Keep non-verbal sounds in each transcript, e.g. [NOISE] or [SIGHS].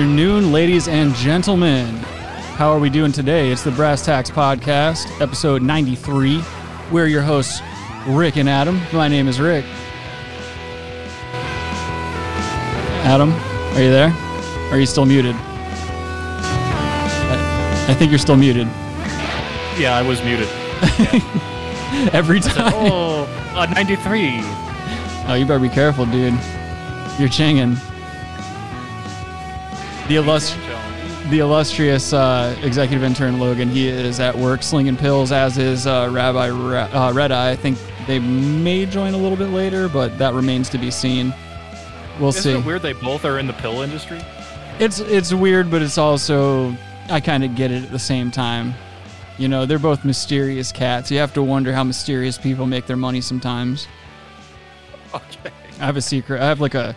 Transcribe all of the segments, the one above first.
Afternoon, ladies and gentlemen. How are we doing today? It's the Brass Tacks Podcast, episode 93. We're your hosts, Rick and Adam. My name is Rick. Adam, are you there? Are you still muted? I, I think you're still muted. Yeah, I was muted. [LAUGHS] Every time. Oh, uh, 93. Oh, you better be careful, dude. You're chinging. The, illust- the illustrious uh, executive intern Logan, he is at work slinging pills, as is uh, Rabbi Ra- uh, Red Eye. I think they may join a little bit later, but that remains to be seen. We'll Isn't see. it weird they both are in the pill industry? It's it's weird, but it's also I kind of get it at the same time. You know, they're both mysterious cats. You have to wonder how mysterious people make their money sometimes. [LAUGHS] Okay. I have a secret. I have like a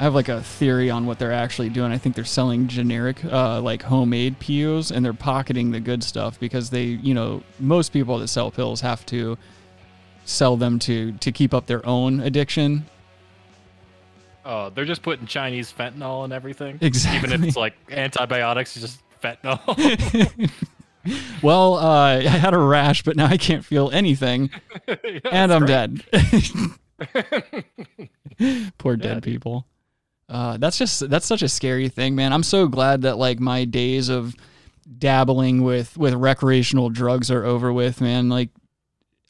I have like a theory on what they're actually doing. I think they're selling generic uh, like homemade POs and they're pocketing the good stuff because they, you know, most people that sell pills have to sell them to to keep up their own addiction. Oh, they're just putting Chinese fentanyl and everything. Exactly. Even if it's like antibiotics, it's just fentanyl. [LAUGHS] Well, uh, I had a rash, but now I can't feel anything, [LAUGHS] Yeah, and I'm right. dead. [LAUGHS] Poor dead people. Uh, that's just that's such a scary thing, man. I'm so glad that like my days of dabbling with with recreational drugs are over with, man. Like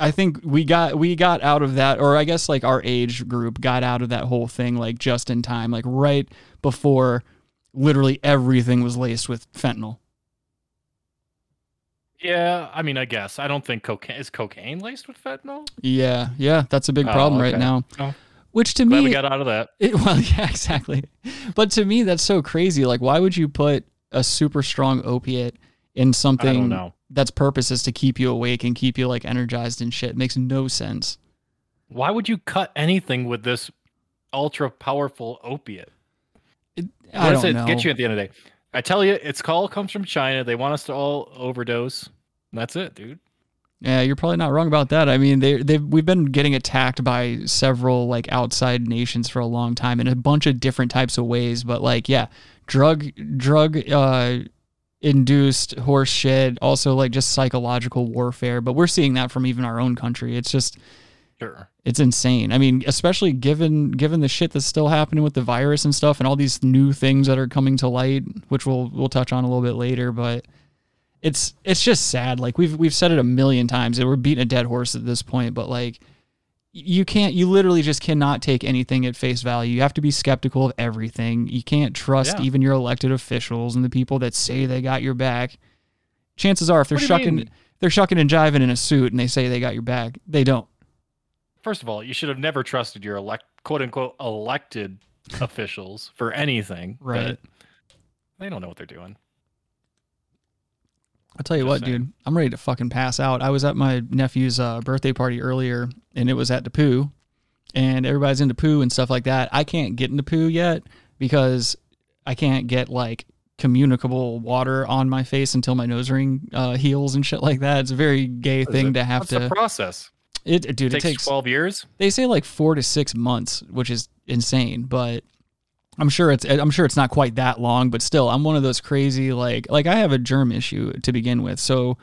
I think we got we got out of that, or I guess like our age group got out of that whole thing like just in time, like right before literally everything was laced with fentanyl. Yeah, I mean, I guess. I don't think cocaine is cocaine laced with fentanyl. Yeah, yeah, that's a big Oh, problem right now. Oh. Which to Glad me, we got out of that. [LAUGHS] It, well, yeah, exactly. But to me, that's so crazy. Like, why would you put a super strong opiate in something that's purpose is to keep you awake and keep you like energized and shit? It makes no sense. Why would you cut anything with this ultra powerful opiate? It, What I does don't it know. get you at the end of the day? I tell you, its call comes from China. They want us to all overdose. That's it, dude. Yeah, you're probably not wrong about that. I mean, they they we've been getting attacked by several like outside nations for a long time in a bunch of different types of ways. But like, yeah, drug drug uh, induced horse shit. Also, like just psychological warfare. But we're seeing that from even our own country. It's just Sure. it's insane. I mean, especially given given the shit that's still happening with the virus and stuff, and all these new things that are coming to light, which we'll we'll touch on a little bit later. But it's it's just sad. Like we've we've said it a million times that we're beating a dead horse at this point. But like, you can't, you literally just cannot take anything at face value. You have to be skeptical of everything. You can't trust Yeah. even your elected officials and the people that say they got your back. Chances are, if they're What do you shucking, mean? they're shucking and jiving in a suit and they say they got your back, they don't. First of all, you should have never trusted your elect quote unquote elected officials for anything. Right. They don't know what they're doing. I'll tell you Just what, saying. dude. I'm ready to fucking pass out. I was at my nephew's uh, birthday party earlier, and it was at Depew, and everybody's into poo and stuff like that. I can't get into poo yet because I can't get like communicable water on my face until my nose ring uh, heals and shit like that. It's a very gay thing to have What's to. the process? It, dude, It it takes, takes 12 years. they say like four to six months, which is insane, but I'm sure it's I'm sure it's not quite that long, but still, I'm one of those crazy like like I have a germ issue to begin with, so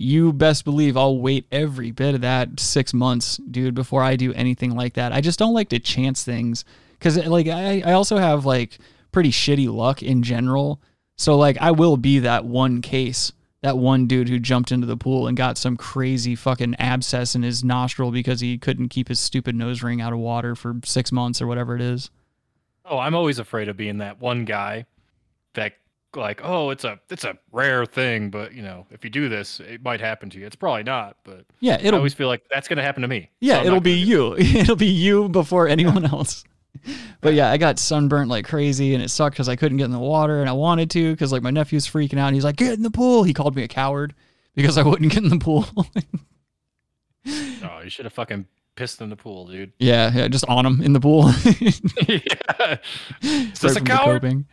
you best believe I'll wait every bit of that six months, dude, before I do anything like that. I just don't like to chance things because eh, like I, I also have like pretty shitty luck in general. So like I will be that one case, that one dude who jumped into the pool and got some crazy fucking abscess in his nostril because he couldn't keep his stupid nose ring out of water for six months or whatever it is. Oh, I'm always afraid of being that one guy that like, oh, it's a it's a rare thing, but you know, if you do this, it might happen to you. It's probably not, but Yeah, it'll always feel like that's gonna happen to me. Yeah, So it'll be you. [LAUGHS] it'll be you before anyone else. But yeah, I got sunburnt like crazy, and it sucked because I couldn't get in the water, and I wanted to because like my nephew's freaking out. And he's like, "Get in the pool!" He called me a coward because I wouldn't get in the pool. [LAUGHS] Oh, you should have fucking pissed in the pool, dude. yeah, yeah, just on him in the pool. yeah. Is this a coward?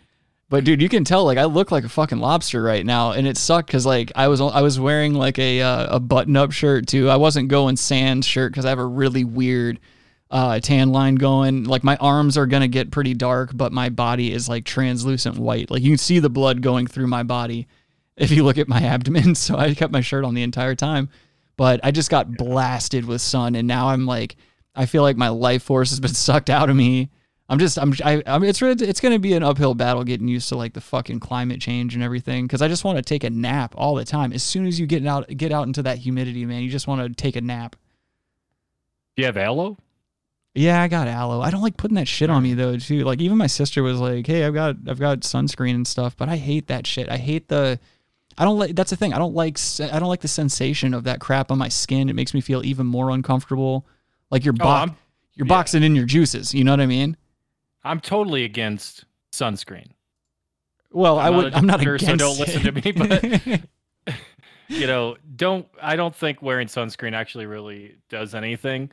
But dude, you can tell like I look like a fucking lobster right now, and it sucked because like I was I was wearing like a uh, a button up shirt too. I wasn't going sand shirt because I have a really weird uh, tan line going. Like my arms are gonna get pretty dark, but my body is like translucent white. Like you can see the blood going through my body if you look at my [LAUGHS] abdomen. So I kept my shirt on the entire time, but I just got blasted with sun, and now I'm like I feel like my life force has been [LAUGHS] sucked out of me. I'm just I'm I, I mean it's really, it's going to be an uphill battle getting used to like the fucking climate change and everything cuz I just want to take a nap all the time. As soon as you get out get out into that humidity, man, you just want to take a nap. Do you have aloe? Yeah, I got aloe. I don't like putting that shit on me though, too. Like even my sister was like, "Hey, I've got I've got sunscreen and stuff," but I hate that shit. I hate the I don't like that's the thing. I don't like I don't like the sensation of that crap on my skin. It makes me feel even more uncomfortable. Like you're Oh, bo- I'm- you're yeah. boxing in your juices, you know what I mean? I'm totally against sunscreen. Well, I I'm not would I'm not against so don't listen to me, but [LAUGHS] [LAUGHS] you know, don't I don't think wearing sunscreen actually really does anything.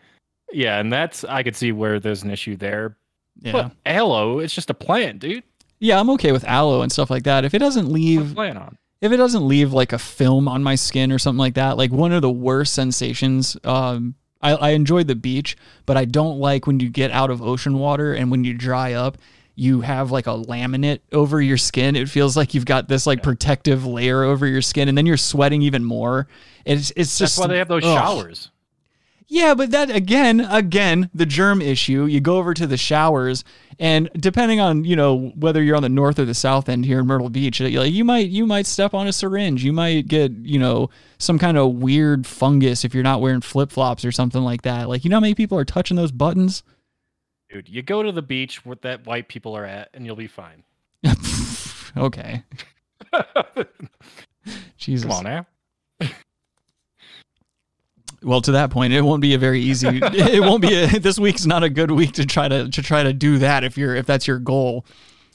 Yeah, and that's I could see where there's an issue there. yeah. But aloe, it's just a plant, dude. Yeah, I'm okay with aloe and stuff like that. If it doesn't leave the plant on? If it doesn't leave like a film on my skin or something like that, like one of the worst sensations. Um, I, I enjoy the beach, but I don't like when you get out of ocean water and when you dry up, you have like a laminate over your skin. It feels like you've got this like protective layer over your skin, and then you're sweating even more. It's it's That's just why they have those ugh. showers. Yeah, but that again, again, the germ issue. You go over to the showers, and depending on you know whether you're on the north or the south end here in Myrtle Beach, you like you might you might step on a syringe. You might get you know some kind of weird fungus if you're not wearing flip flops or something like that. Like you know how many people are touching those buttons? Dude, you go to the beach where that white people are at and you'll be fine. [LAUGHS] okay, [LAUGHS] Jesus. Come on now. Well, to that point, it won't be a very easy. [LAUGHS] it won't be. A, this week's not a good week to try to to try to do that if you're if that's your goal.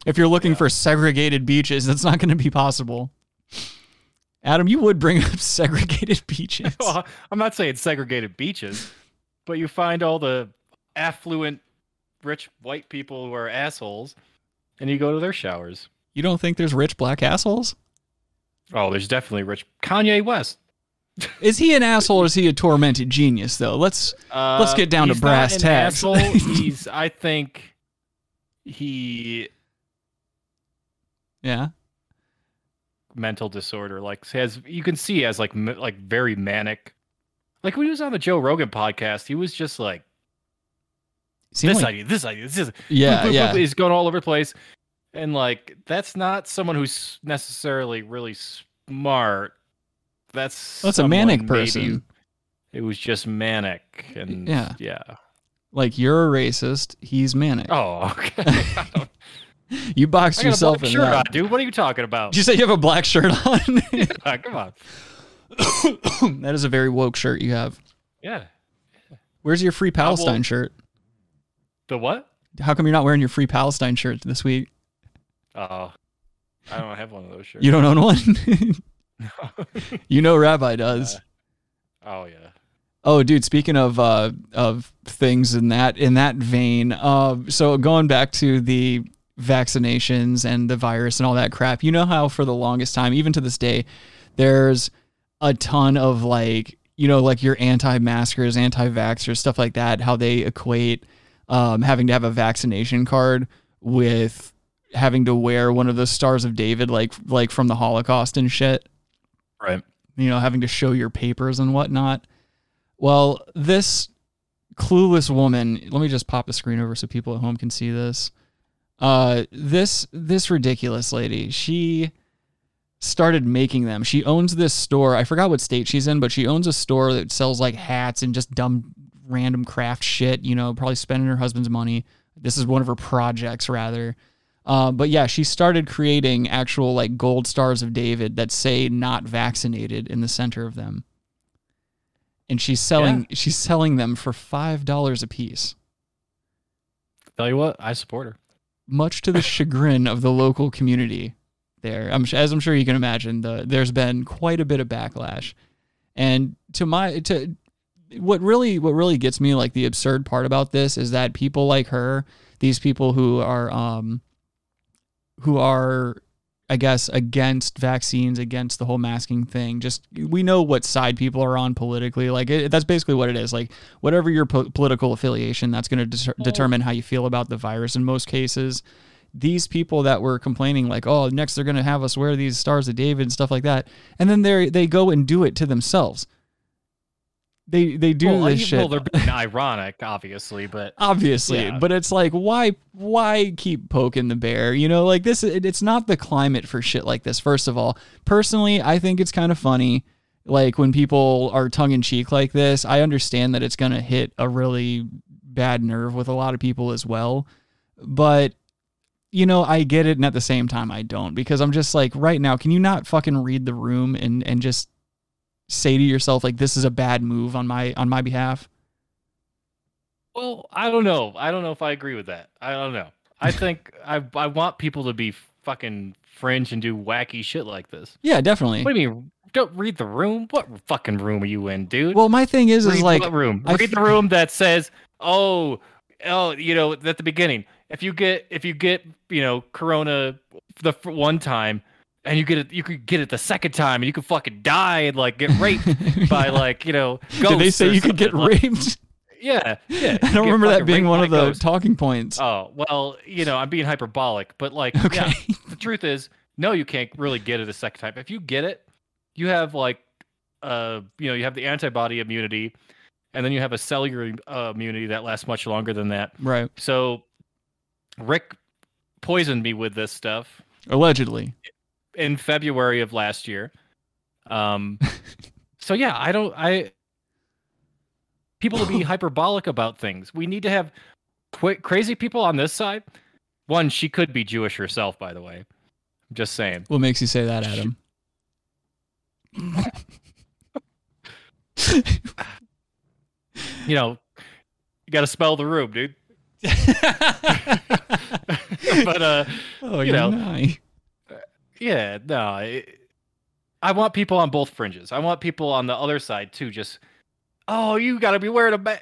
If you're looking for segregated beaches, that's not going to be possible. Adam, you would bring up [LAUGHS] segregated beaches. [LAUGHS] Well, I'm not saying segregated beaches, but you find all the affluent, rich white people who are assholes, and you go to their showers. You don't think there's rich black assholes? Oh, there's definitely rich Kanye West. Is he an asshole or is he a tormented genius? Though let's let's Uh, get down to he's brass tacks. asshole. [LAUGHS] he's, I think, he yeah. mental disorder. Like has you can see as like like very manic. Like when he was on the Joe Rogan podcast, he was just like Seemed this like- idea, this idea, this is Yeah, yeah. He's going all over the place, and like that's not someone who's necessarily really smart. That's That's a manic person. It was just manic, and Yeah. yeah. Like you're a racist. He's manic. Oh, okay. [LAUGHS] [LAUGHS] You boxed yourself in shirt that. on, dude. What are you talking about? Did you say you have a black shirt on? [LAUGHS] Ah, Come on. [COUGHS] that is a very woke shirt you have. Yeah. Where's your free Palestine will- shirt? The what? How come you're not wearing your free Palestine shirt this week? Oh, I don't have one of those shirts. You don't own one? [LAUGHS] you know Rabbi does. Oh yeah. Oh, dude. Speaking of uh, of things in that in that vein, uh, so going back to the vaccinations and the virus and all that crap, you know how for the longest time, even to this day, there's a ton of like you know like your anti-maskers, anti-vaxxers, stuff like that. How they equate um, having to have a vaccination card with having to wear one of the stars of David, like like from the Holocaust and shit Right. you know, having to show your papers and whatnot. Well, this clueless woman. Let me just pop the screen over so people at home can see this. Uh, this this ridiculous lady. She started making them. She owns this store. I forgot what state she's in, but she owns a store that sells like hats and just dumb random craft shit, you know, probably spending her husband's money. This is one of her projects rather. Uh, but yeah, she started creating actual like gold stars of David that say not vaccinated in the center of them. And she's selling she's selling them for five dollars a piece. Tell you what, I support her. Much to the chagrin of the local community there. I'm, as I'm sure you can imagine, the, there's been quite a bit of backlash. And to my to what really what really gets me like the absurd part about this is that people like her, these people who are um who are I guess against vaccines, against the whole masking thing. Just we know what side people are on politically. Like it, that's basically what it is. Like whatever your po- political affiliation, that's going to de- determine how you feel about the virus in most cases. These people that were complaining, like, oh, next they're going to have us wear these stars of David and stuff like that, and then they they go and do it to themselves. They they do well, this shit. Well, they're being [LAUGHS] ironic, obviously, but obviously Yeah. but it's like why why keep poking the bear you know like this it, it's not the climate for shit like this first of all personally i think it's kind of funny like when people are tongue-in-cheek like this i understand that it's going to hit a really bad nerve with a lot of people as well but you know i get it and at the same time i don't because i'm just like right now can you not fucking read the room and and just say to yourself like this is a bad move on my on my behalf Well, I don't know. I don't know if I agree with that. I don't know. I [LAUGHS] think I I want people to be fucking fringe and do wacky shit like this. yeah definitely What do you mean? Don't read the room. What fucking room are you in, dude? well my thing is is like what room? I read f- the room that says, "Oh, oh, you know, at the beginning, if you get if you get you know Corona the f- one time." And you get it, you could get it the second time, and you could fucking die and like get raped [LAUGHS] by like you know. Did they say you could get like- raped? Yeah, yeah. [LAUGHS] I don't remember that being one of the ghosts. talking points. Oh well, you know, I'm being hyperbolic, but like, Okay. yeah, the truth is, no, you can't really get it a second time. If you get it, you have like, uh, you know, you have the antibody immunity, and then you have a cellular uh, immunity that lasts much longer than that. Right. So, Rick poisoned me with this stuff Allegedly. In February of last year. Um, [LAUGHS] so yeah, I don't, I people to be [LAUGHS] hyperbolic about things. We need to have quick, crazy people on this side. One, she could be Jewish herself, by the way. I'm just saying. What makes you say that, Adam? You know, you got to spell the room, dude. [LAUGHS] but uh, oh, you know, know. Yeah, no, I, I want people on both fringes. I want people on the other side too. Just, oh, you got to be wearing a ma-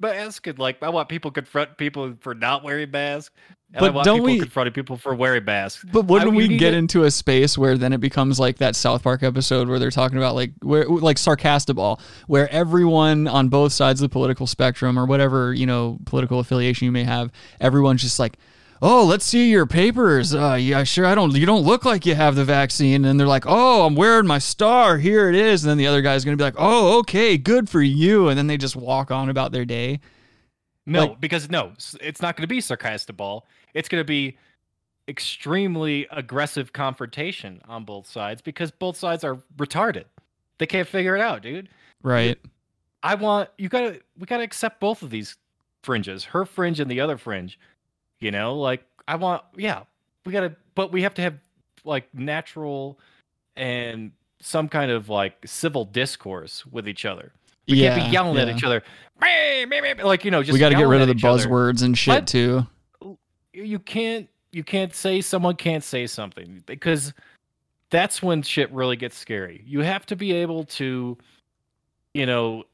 mask, and like, I want people confront people for not wearing masks. And I But want don't people we- confronting people for wearing masks. But wouldn't I- we get to- into a space where then it becomes like that South Park episode where they're talking about like where like Sarcastaball, where everyone on both sides of the political spectrum or whatever you know political affiliation you may have, everyone's just like, oh, let's see your papers. Uh, yeah, sure. I don't. You don't look like you have the vaccine. And they're like, oh, I'm wearing my star. Here it is. And then the other guy's gonna be like, oh, okay, good for you. And then they just walk on about their day. No, Like- because no, it's not going to be Sarcastaball. It's going to be extremely aggressive confrontation on both sides because both sides are retarded. They can't figure it out, dude. Right. I want you got to we got to accept both of these fringes, her fringe and the other fringe. You know, like I want yeah, we got to but we have to have like natural and some kind of like civil discourse with each other. We yeah. can't be yelling at each other. Like, you know, just we got to get rid of the each other. buzzwords and shit What? too. you can't you can't say someone can't say something because that's when shit really gets scary. You have to be able to you know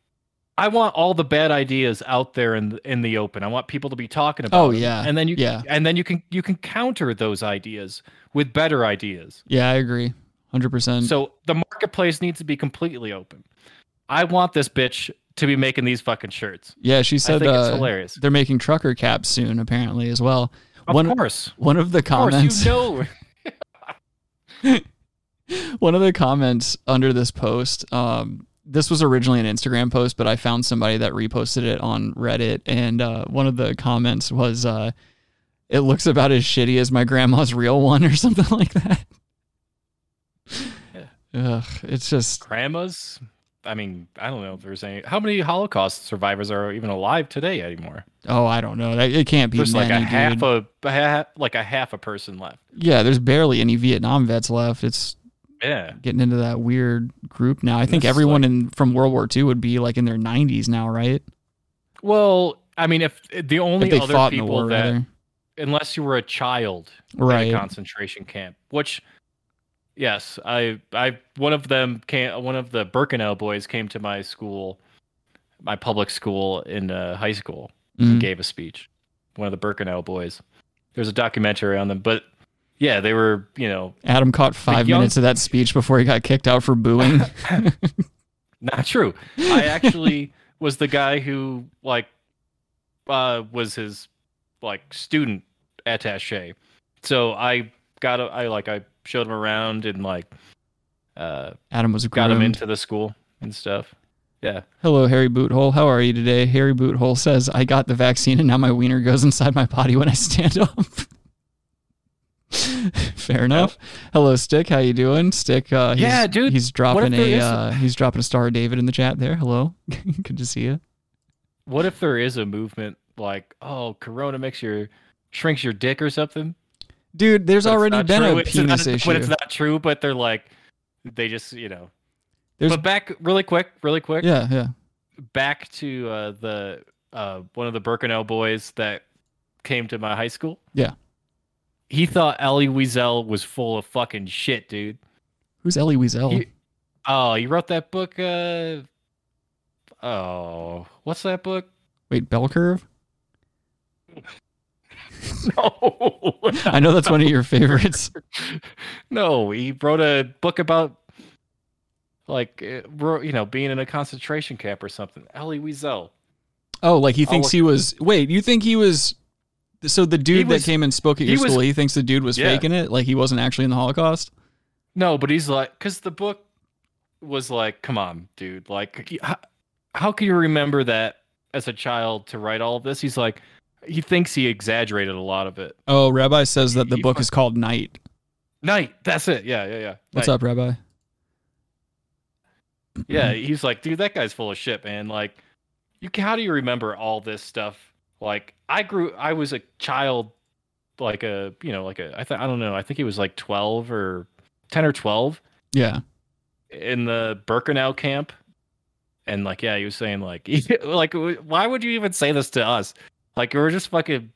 I want all the bad ideas out there in the, in the open. I want people to be talking about Oh, them. yeah. And then you Yeah. and then you can you can counter those ideas with better ideas. Yeah, I agree. 100%. So the marketplace needs to be completely open. I want this bitch to be making these fucking shirts. Yeah, she I said it's uh, hilarious. they're making trucker caps soon, apparently as well. Of one, course. one of the Of course, comments, you know. [LAUGHS] [LAUGHS] one of the comments under this post, um, this was originally an Instagram post, but I found somebody that reposted it on Reddit, and uh, one of the comments was, uh, "It looks about as shitty as my grandma's real one," or [LAUGHS] something like that. Ugh, it's just Grandmas. I mean, I don't know if there's any. How many Holocaust survivors are even alive today anymore? oh, I don't know. It can't be There's many, like a half dude. a like a half a person left. Yeah, there's barely any Vietnam vets left. It's Yeah. getting into that weird group now. I think everyone like- in from World War II would be like in their 90s now, right? Well, I mean, if the only if other in people war, that, rather. unless you were a child in Right. a concentration camp, which, yes, I, I, one of them came, one of the Birkenau boys came to my school, my public school in uh, high school, Mhm. and gave a speech. One of the Birkenau boys. There's a documentary on them, but yeah, they were, you know, Adam caught five young- minutes of that speech before he got kicked out for booing. [LAUGHS] Not true. I actually [LAUGHS] was the guy who like uh was his like student attaché. So I got a, I like I showed him around and like uh Adam was got him into the school and stuff. Yeah. Hello, Harry Boothole. How are you today? Harry Boothole says, I got the vaccine and now my wiener goes inside my body when I stand [LAUGHS] up. [LAUGHS] Fair enough. Hello, Stick. How you doing? Stick, uh, he's, Yeah, dude. He's dropping a uh, he's dropping a star of David in the chat there. Hello. [LAUGHS] Good to see you. What if there is a movement like, oh, corona makes your shrinks your dick or something? Dude, there's But already been true. a It's penis not- issue. But it's not true, but they're like they just, you know. There's- but back really quick, really quick. yeah, yeah. back to uh, the uh, one of the Birkenau boys that came to my high school. Yeah. He thought Elie Wiesel was full of fucking shit, dude. Who's Elie Wiesel? He- Oh, he wrote that book. Uh, oh, what's that book? Wait, Bell Curve? [LAUGHS] No, I know that's one of your favorites. [LAUGHS] no, he wrote a book about like uh, you know being in a concentration camp or something. Elie Wiesel. Oh, like he thinks he was. Wait, you think he was? So the dude was- that came and spoke at he your was- school, he thinks the dude was Yeah. faking it, like he wasn't actually in the Holocaust. No, but he's like, because the book was like, come on, dude. Like, how, how can you remember that as a child to write all of this? He's like, he thinks he exaggerated a lot of it. Oh, Rabbi says that the He book is called Night. Night, that's it. Yeah, yeah, yeah. What's up, Rabbi? Yeah, [CLEARS THROAT] he's like, dude, that guy's full of shit, man. Like, you how do you remember all this stuff? Like, I grew, I was a child, like a, you know, like a, I th- I don't know, I think he was like twelve or ten or twelve. Yeah. in the Birkenau camp, and like, yeah, he was saying like, [LAUGHS] like, why would you even say this to us? Like, we were just fucking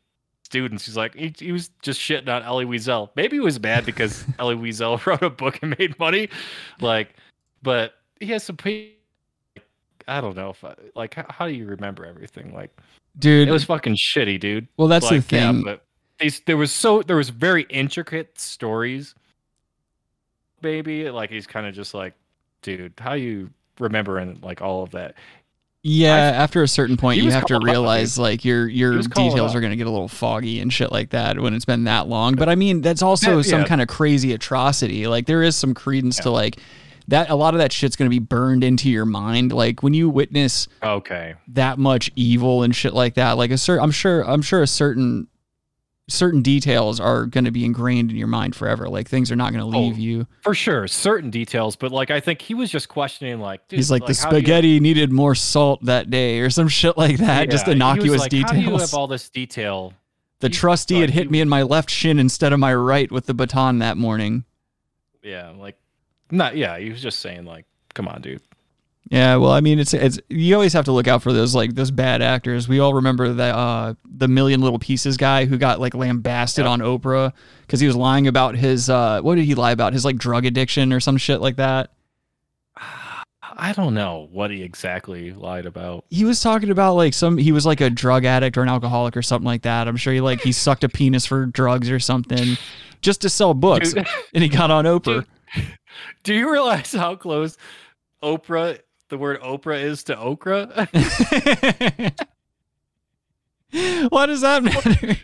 students. He's like, he, he was just shitting on Elie Wiesel. Maybe he was mad because [LAUGHS] Elie Wiesel [LAUGHS] wrote a book and made money, like, but he has some. I don't know if I, like how, how do you remember everything? Like Dude, it was fucking shitty, dude. well, that's like, the thing. Yeah, but these there was so there was very intricate stories. Baby, like he's kind of just like, dude, how you remembering like all of that? Yeah, after a certain point, you have to calling it out, realize like your your details are going to get a little foggy and shit like that when it's been that long. But I mean, that's also Yeah, some yeah. kind of crazy atrocity. Like there is some credence to like that. A lot of that shit's going to be burned into your mind. Like when you witness Okay, that much evil and shit like that, like a certain, I'm sure, I'm sure a certain certain details are going to be ingrained in your mind forever. Like things are not going to Oh, leave you. for sure, certain details, but like I think he was just questioning, like, dude, He's like, the how do you- spaghetti needed more salt that day or some shit like that. Just Yeah, was innocuous like, details. How do you have all this detail? The He- trustee like, had hit he- me in my left shin instead of my right with the baton that morning. Yeah, like, not yeah. He was just saying, like, come on, dude. Yeah, well, I mean, it's it's you always have to look out for those like those bad actors. We all remember the uh the Million Little Pieces guy who got like lambasted on Oprah because he was lying about his uh what did he lie about his like drug addiction or some shit like that. [SIGHS] I don't know what he exactly lied about. He was talking about like some he was like a drug addict or an alcoholic or something like that. I'm sure he like he sucked a penis for drugs or something [LAUGHS] just to sell books, Dude. and he got on [LAUGHS] Oprah. [LAUGHS] Do you realize how close Oprah, the word Oprah, is to okra? [LAUGHS] what does that matter?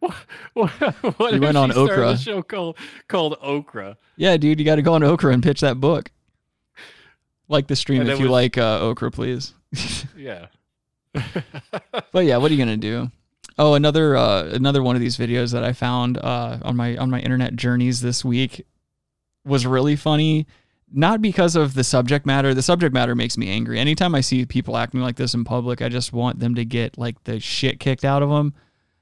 [LAUGHS] what, what, what You went on Okra. A show called called Okra. yeah, dude, you got to go on Okra and pitch that book. Like the stream if you like uh, okra, please. Yeah. but yeah, what are you gonna do? Oh, another uh, another one of these videos that I found uh, on my on my internet journeys this week was really funny. Not because of the subject matter. The subject matter makes me angry. Anytime I see people acting like this in public, I just want them to get like the shit kicked out of them.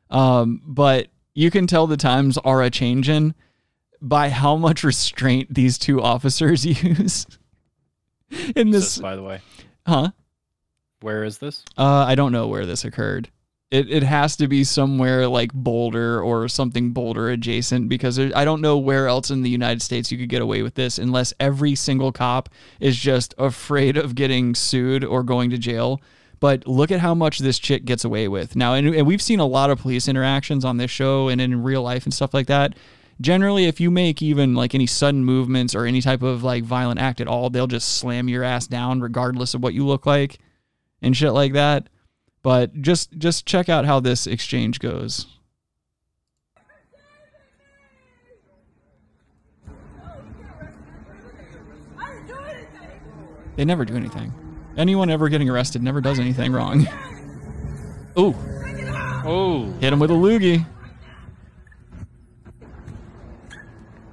Um, but you can tell the times are a changing by how much restraint these two officers [LAUGHS] use. in This, this, by the way, huh? where is this? Uh, I don't know where this occurred. It it has to be somewhere like Boulder or something Boulder adjacent because there, I don't know where else in the United States you could get away with this unless every single cop is just afraid of getting sued or going to jail. But look at how much this chick gets away with now, and, and we've seen a lot of police interactions on this show and in real life and stuff like that. Generally, if you make even like any sudden movements or any type of like violent act at all, they'll just slam your ass down regardless of what you look like and shit like that. But just just check out how this exchange goes. They never do anything. Anyone ever getting arrested never does anything wrong. Ooh, Oh, hit him with a loogie.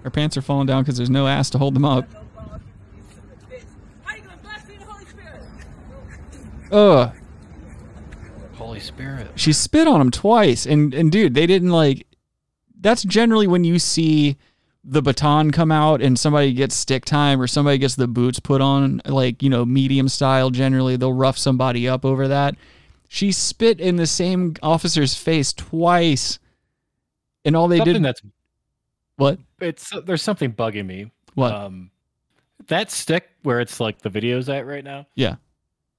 Her pants are falling down because there's no ass to hold them up. Ugh. Holy Spirit. she spit on him twice and and dude they didn't like that's generally when you see the baton come out and somebody gets stick time or somebody gets the boots put on like you know medium style generally they'll rough somebody up over that she spit in the same officer's face twice and all they Something did that's what it's there's something bugging me. what Um, that stick where it's like the video's at right now. yeah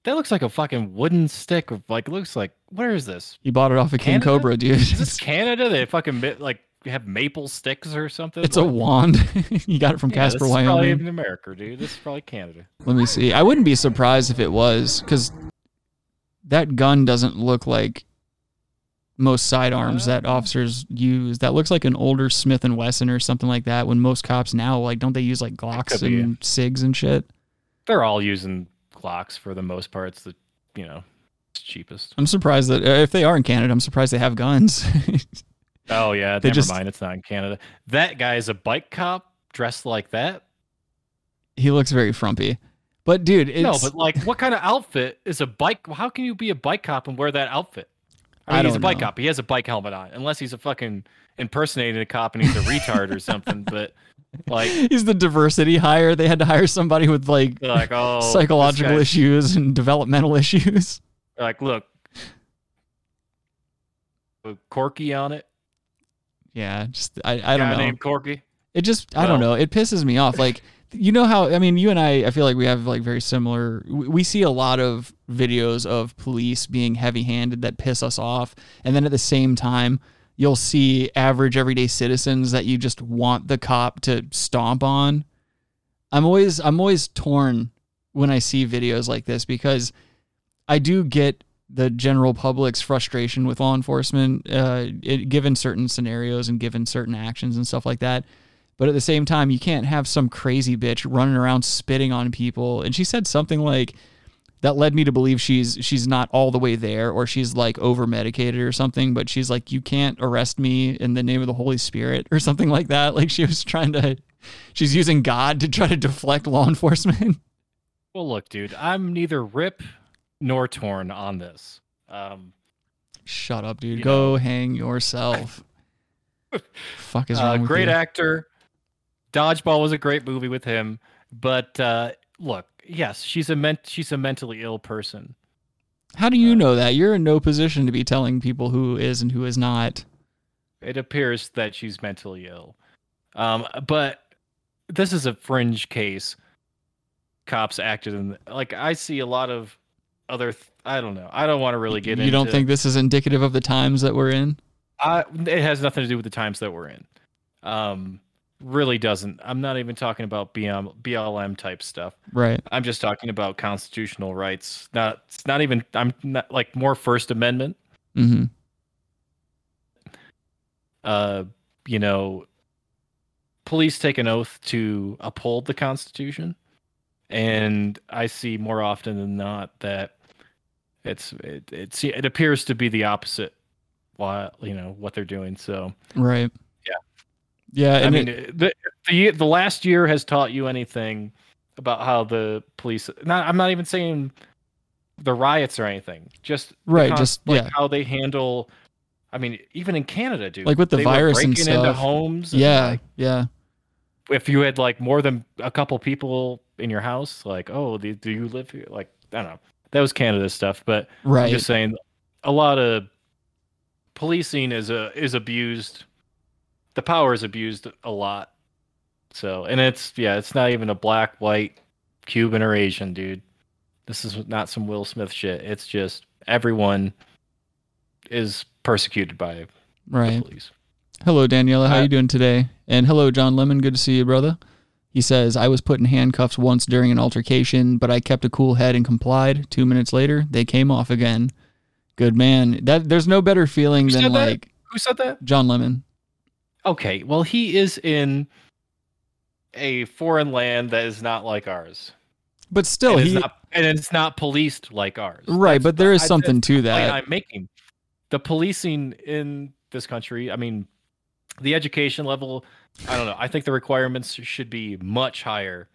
That looks like a fucking wooden stick. Of, like, looks like where is this? he bought it off of king Canada? cobra dude Is this [LAUGHS] Canada? They fucking like have maple sticks or something. it's a wand [LAUGHS] you got it from yeah, casper this is probably wyoming in America, dude. This is probably Canada. Let me see. I wouldn't be surprised if it was because that gun doesn't look like most sidearms that uh. officers use. That looks like an older Smith and Wesson or something like that. When most cops now, like, don't they use like Glocks and Sigs and shit? They're all using Glocks for the most part. It's the you know it's cheapest. I'm surprised that uh, if they are in Canada, I'm surprised they have guns. [LAUGHS] Oh yeah, They never just- mind. It's not in Canada. That guy is a bike cop dressed like that. he looks very frumpy. But dude, it's no, but like, what kind of outfit is a bike? How can you be a bike cop and wear that outfit? I I mean, he's a bike know. cop. He has a bike helmet on, unless he's a fucking impersonating a cop and he's a retard or something. [LAUGHS] But like, [LAUGHS] he's the diversity hire. They had to hire somebody with like like, oh, psychological issues and developmental issues. [LAUGHS] like, look, Corky on it. Yeah, just I, I don't know. named Corky. It just I don't know. It pisses me off. Like [LAUGHS] you know how I mean you and I I feel like we have like very similar we we see a lot of videos of police being heavy-handed that piss us off and then at the same time you'll see average everyday citizens that you just want the cop to stomp on. I'm always I'm always torn when I see videos like this because I do get the general public's frustration with law enforcement, uh, it, given certain scenarios and given certain actions and stuff like that. But at the same time, you can't have some crazy bitch running around spitting on people. And she said something like that led me to believe she's she's not all the way there or she's like over medicated or something. But she's like, you can't arrest me in the name of the Holy Spirit or something like that. Like she was trying to, she's using God to try to deflect law enforcement. [LAUGHS] Well, look, dude, I'm neither rip nor torn on this. Um, Shut up, dude. Go know. hang yourself. [LAUGHS] Fuck is uh, wrong with great you? actor. Dodgeball was a great movie with him, but uh, look, yes, she's a ment- she's a mentally ill person. How do you know that? You're in no position to be telling people who is and who is not. It appears that she's mentally ill. Um, but this is a fringe case. Cops acted in like I see a lot of other. Th- I don't know. I don't want to really get you into. You don't think this is indicative of the times that we're in? I, it has nothing to do with the times that we're in. Um, really doesn't. I'm not even talking about BM, BLM type stuff. Right. I'm just talking about constitutional rights. Not. It's not even. I'm not like more First Amendment. Mm-hmm. uh, you know, police take an oath to uphold the Constitution, and I see more often than not that it's it it's it appears to be the opposite. What you know what they're doing. So Right. Yeah. I mean, it- the the the last year has taught you anything about how the police? Not, I'm not even saying the riots or anything. Just Right, just- like yeah. how they handle. I mean, even in Canada, dude. Like with the virus and breaking into homes. yeah. like, yeah. if you had like more than a couple people in your house, like, oh, do, do you live here? Like, I don't know. That was Canada stuff, but Right. I'm just saying, a lot of policing is a is abused. The power is abused a lot. So, and it's yeah, it's not even a black, white, Cuban, or Asian dude. This is not some Will Smith shit. It's just everyone is persecuted by Right. the police. Hello, Daniela. How Uh, you doing today? And hello, John Lemon. Good to see you, brother. He says, I was put in handcuffs once during an altercation, but I kept a cool head and complied. Two minutes later, they came off again. Good man. That There's no better feeling Who than said that? like Who said that? John Lemon. Okay, well, he is in a foreign land that is not like ours. But still, and, he. not, and it's not policed like ours. right, but there is something that's to that. I'm making. The policing in this country, I mean, the education level, I don't know. I think the requirements should be much higher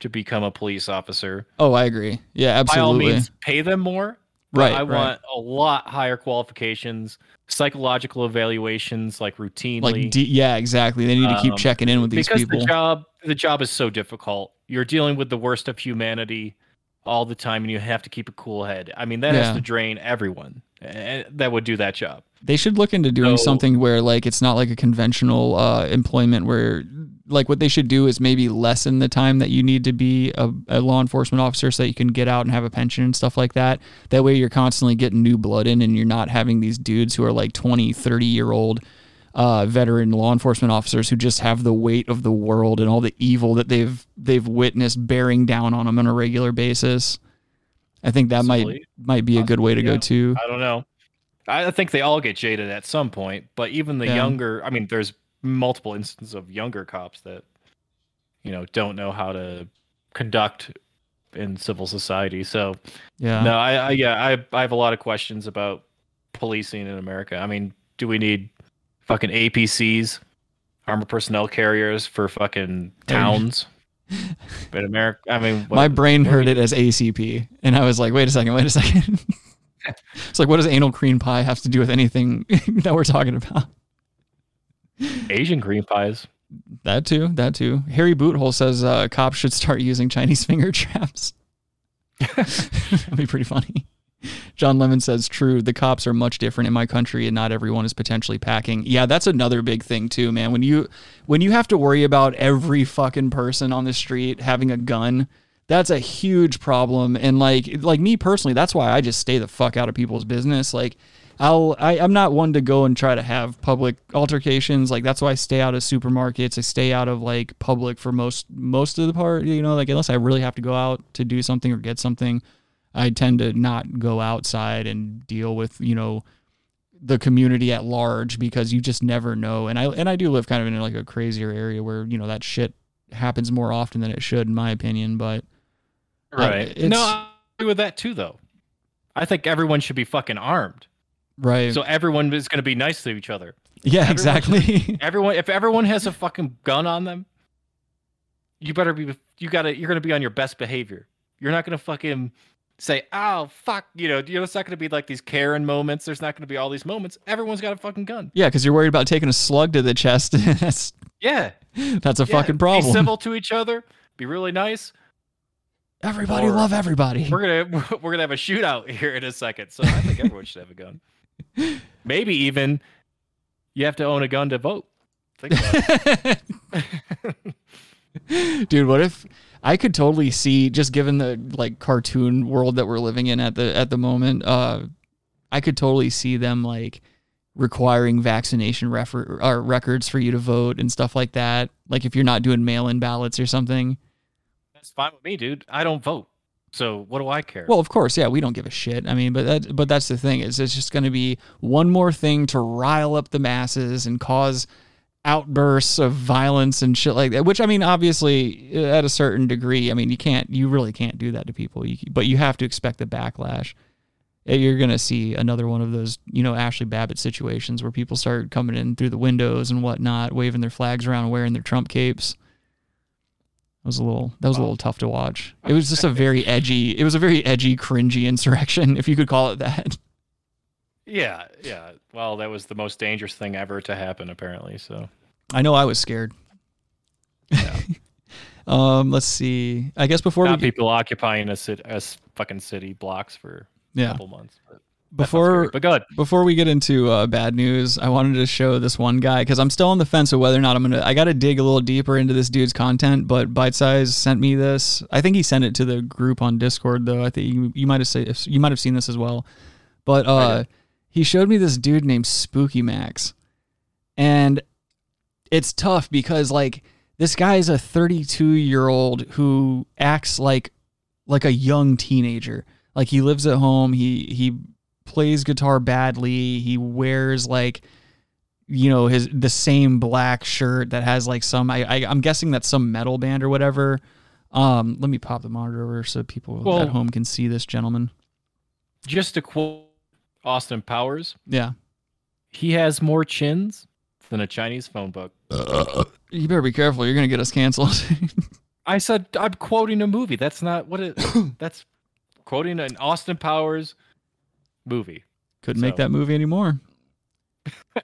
to become a police officer. Oh, I agree. Yeah, By all absolutely. means, pay them more. Right, I right. want a lot higher qualifications, psychological evaluations, like routinely. Like, d- yeah, exactly. They need to keep Um, checking in with these because people. the job the job is so difficult. You're dealing with the worst of humanity all the time, and you have to keep a cool head. I mean, that Yeah. has to drain everyone eh, that would do that job. They should look into doing So- something where like it's not like a conventional uh, employment where like what they should do is maybe lessen the time that you need to be a, a law enforcement officer so that you can get out and have a pension and stuff like that. That way you're constantly getting new blood in and you're not having these dudes who are like 20, 30 year old uh, veteran law enforcement officers who just have the weight of the world and all the evil that they've they've witnessed bearing down on them on a regular basis. I think that might might be a good way to go too. I don't know. I I think they all get jaded at some point, but even the Yeah. younger, I mean, there's multiple instances of younger cops that, you know, don't know how to conduct in civil society. So, Yeah. no, I, I yeah, I, I have a lot of questions about policing in America. I mean, do we need fucking APCs, armored personnel carriers for fucking towns [LAUGHS] in America? I mean, what- My brain heard it as ACP, and I was like, "Wait a second, wait a second. [LAUGHS] it's like, what does anal cream pie have to do with anything [LAUGHS] that we're talking about? Asian cream pies. That too, that too. Harry Boothole says uh, cops should start using Chinese finger traps. That'd be pretty funny. [LAUGHS] John Lemon says, "True, the cops are much different in my country, and not everyone is potentially packing." Yeah, that's another big thing too, man. When you when you have to worry about every fucking person on the street having a gun, that's a huge problem. And like like me personally, that's why I just stay the fuck out of people's business. Like I'll I, I'm not one to go and try to have public altercations. Like that's why I stay out of supermarkets. I stay out of like public for most most of the part. You know, like unless I really have to go out to do something or get something, I tend to not go outside and deal with you know the community at large because you just never know. And I and I do live kind of in like a crazier area where you know that shit happens more often than it should, in my opinion. But uh, Right. it's- no, I agree with that too, though. I think everyone should be fucking armed. right, So everyone is going to be nice to each other. yeah, everyone exactly. Everyone, if everyone has a fucking gun on them, you better be. You gotta. You're going to be on your best behavior. You're not going to fucking say, "Oh fuck," you know. You know, it's not going to be like these Karen moments. There's not going to be all these moments. Everyone's got a fucking gun. yeah, because you're worried about taking a slug to the chest. [LAUGHS] that's Yeah. that's a yeah. fucking problem. Be civil to each other. Be really nice. Everybody Or- love everybody. We're gonna [LAUGHS] we're gonna have a shootout here in a second. So I think everyone should have a gun. [LAUGHS] Maybe even you have to own a gun to vote. Think about it. Dude, what if I could totally see just given the like cartoon world that we're living in at the at the moment, uh I could totally see them like requiring vaccination refer- or records for you to vote and stuff like that. Like if you're not doing mail-in ballots or something. That's fine with me, dude. I don't vote. So what do I care? Well, of course, yeah, we don't give a shit. I mean, but that but that's the thing is it's just going to be one more thing to rile up the masses and cause outbursts of violence and shit like that. Which I mean, obviously, at a certain degree, I mean, you can't, you really can't do that to people. You, but you have to expect the backlash. Uh, You're gonna see another one of those, you know, Ashli Babbitt situations where people start coming in through the windows and whatnot, waving their flags around, wearing their Trump capes. That was a little, that was a little tough to watch. It was just a very [LAUGHS] edgy, it was a very edgy, cringy insurrection, if you could call it that. Yeah, yeah. Well, that was the most dangerous thing ever to happen, apparently. So I know I was scared. Yeah. [LAUGHS] um, let's see. I guess before not we people occupying a city, a fucking city blocks for Yeah. a couple months. But before but good. before we get into uh, bad news, I wanted to show this one guy because I'm still on the fence of whether or not I'm gonna. I got to dig a little deeper into this dude's content. But Bite Size sent me this. I think he sent it to the group on Discord though. I think you, you might have you might have seen this as well. But uh, he showed me this dude named Spooky Max, and it's tough because like this guy is a 32 year old who acts like like a young teenager. Like he lives at home. He he plays guitar badly. He wears like you know his the same black shirt that has like some I, I I'm guessing that's some metal band or whatever. Um, let me pop the monitor over so people Well- at home can see this gentleman. Just to quote Austin Powers, Yeah, he has more chins than a Chinese phone book. [LAUGHS] you better be careful. You're gonna get us canceled. [LAUGHS] I said I'm quoting a movie. That's not what it. [COUGHS] that's quoting an Austin Powers movie. Couldn't make that movie anymore. [LAUGHS]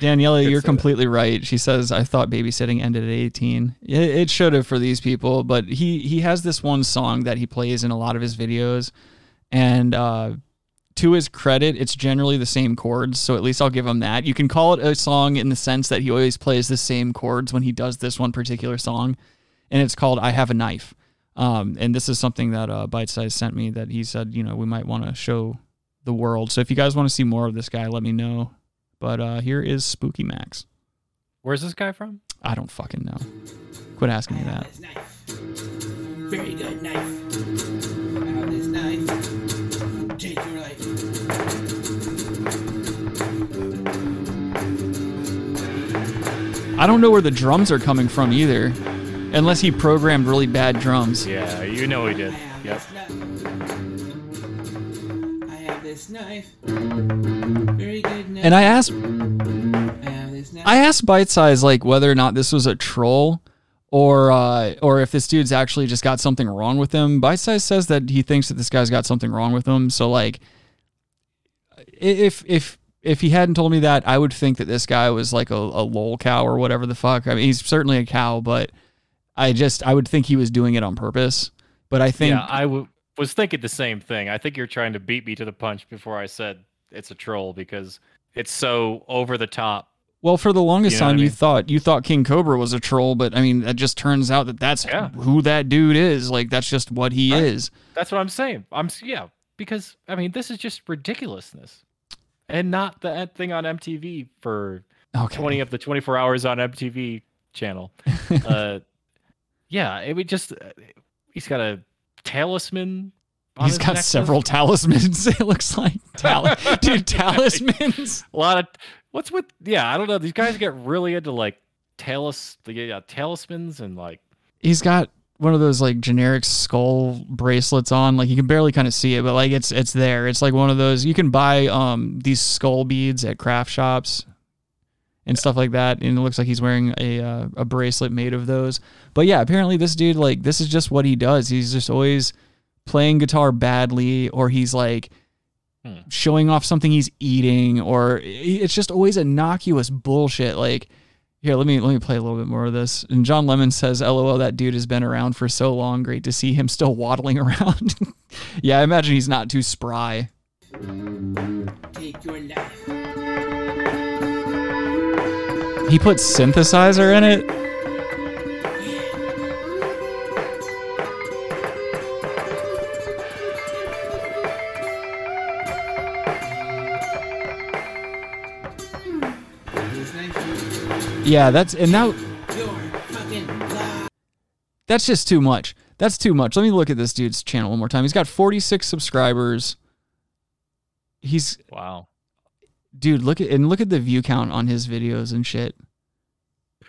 Daniela, you're say that. completely right. She says, "I thought babysitting ended at 18. It, it should have for these people, but he he has this one song that he plays in a lot of his videos, and uh, to his credit, it's generally the same chords. So at least I'll give him that. You can call it a song in the sense that he always plays the same chords when he does this one particular song, and it's called "I Have a Knife." Um, and this is something that uh, Bite Size sent me that he said, you know, we might want to show the world. So if you guys want to see more of this guy, let me know. But uh, here is Spooky Max. Where's this guy from? I don't fucking know. Quit asking me that. Very good knife. I don't know where the drums are coming from either, unless he programmed really bad drums. Yeah, you know he did. have Yep. I have this knife. Very good knife. And I asked, I have this knife. I asked Bite Size like whether or not this was a troll, or uh, or if this dude's actually just got something wrong with him. Bite Size says that he thinks that this guy's got something wrong with him. So like, if if if he hadn't told me that, I would think that this guy was like a, a lol cow or whatever the fuck. I mean, he's certainly a cow, but I just I would think he was doing it on purpose. But I think Yeah, I w- was thinking the same thing. I think you're trying to beat me to the punch before I said it's a troll because it's so over the top. Well, for the longest You know time, I you thought you thought King Cobra was a troll, but I mean, that just turns out that that's Yeah. who that dude is. Like, that's just what he Right. is. That's what I'm saying. I'm yeah, because I mean this is just ridiculousess, and not the ed- thing on MTV for Okay. 20 of the 24 hours on MTV channel. [LAUGHS] uh, yeah, it would just. uh, He's got a talisman. on He's got necklace. several talismans. [LAUGHS] it looks like Tal- [LAUGHS] dude talismans. A lot of what's with yeah. I don't know. These guys get really into like talis, yeah, talismans and like He's got one of those like generic skull bracelets on. Like you can barely kind of see it, but like it's it's there. It's like one of those you can buy um these skull beads at craft shops and stuff like that. And it looks like he's wearing a uh, a bracelet made of those. But yeah, apparently this dude like this is just what he does. He's just always playing guitar badly, or he's like Hmm. showing off something he's eating, or it's just always innocuous bullshit. Like here, let me let me play a little bit more of this. And John Lemon says, "LOL, that dude has been around for so long. Great to see him still [LAUGHS] waddling around." [LAUGHS] yeah, I imagine he's not too spry. Take your life. He put synthesizer in it. Yeah, that's and now Your fucking life. that's just too much. That's too much. Let me look at this dude's channel one more time. He's got 46 subscribers. He's wow. dude, look at and look at the view count on his videos and shit.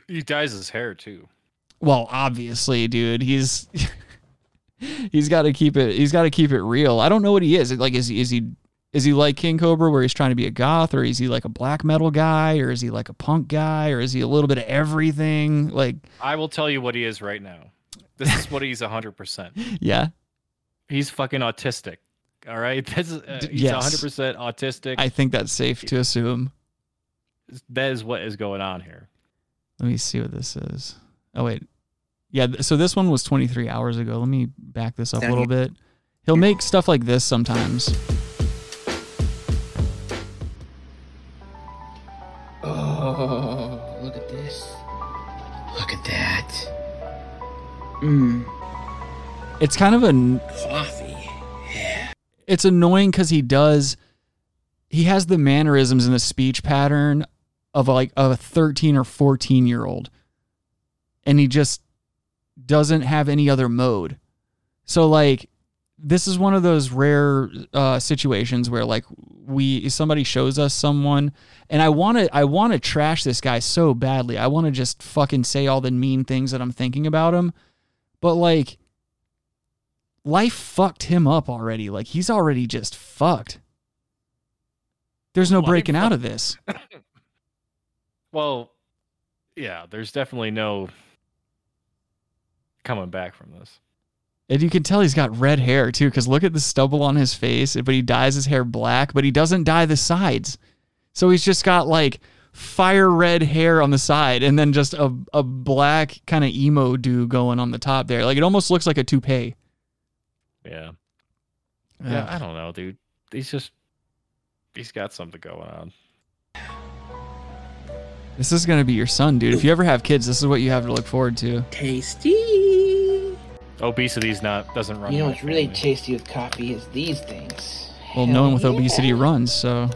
He dyes his hair too. Well, obviously, dude, he's [LAUGHS] he's got to keep it. He's got to keep it real. I don't know what he is. Like, is he is he is he like King Cobra, where he's trying to be a goth, or is he like a black metal guy, or is he like a punk guy, or is he a little bit of everything? Like, I will tell you what he is right now. This is what he's 100%. [LAUGHS] yeah, He's fucking autistic. All right? [LAUGHS] This is, uh, he's yes. 100% autistic. I think that's safe to assume. that is what is going on here. Let me see what this is. Oh wait, yeah. th- So this one was 23 hours ago. Let me back this up a little bit. He'll make stuff like this sometimes. Oh, look at this. Look at that. Mmm, It's kind of a coffee. it's annoying because he does he has the mannerisms and the speech pattern of like a 13 or 14 year old and he just doesn't have any other mode so like this is one of those rare uh, situations where like we somebody shows us someone and i want to i want to trash this guy so badly i want to just fucking say all the mean things that i'm thinking about him but like life fucked him up already. Like he's already just fucked. There's no Life breaking out of this. [LAUGHS] Well, yeah, there's definitely no coming back from this. And you can tell he's got red hair too, because look at the stubble on his face, but he dyes his hair black, but he doesn't dye the sides. So he's just got like fire red hair on the side and then just a, a black kind of emo do going on the top there. Like it almost looks like a toupee. Yeah. Yeah, Ugh. I don't know, dude. He's just he's got something going on. This is gonna be your son, dude. If you ever have kids, this is what you have to look forward to. Tasty. Obesity's not doesn't run. You know in my what's really tasty with coffee is these things. Well, Hell no one with yeah. obesity runs, so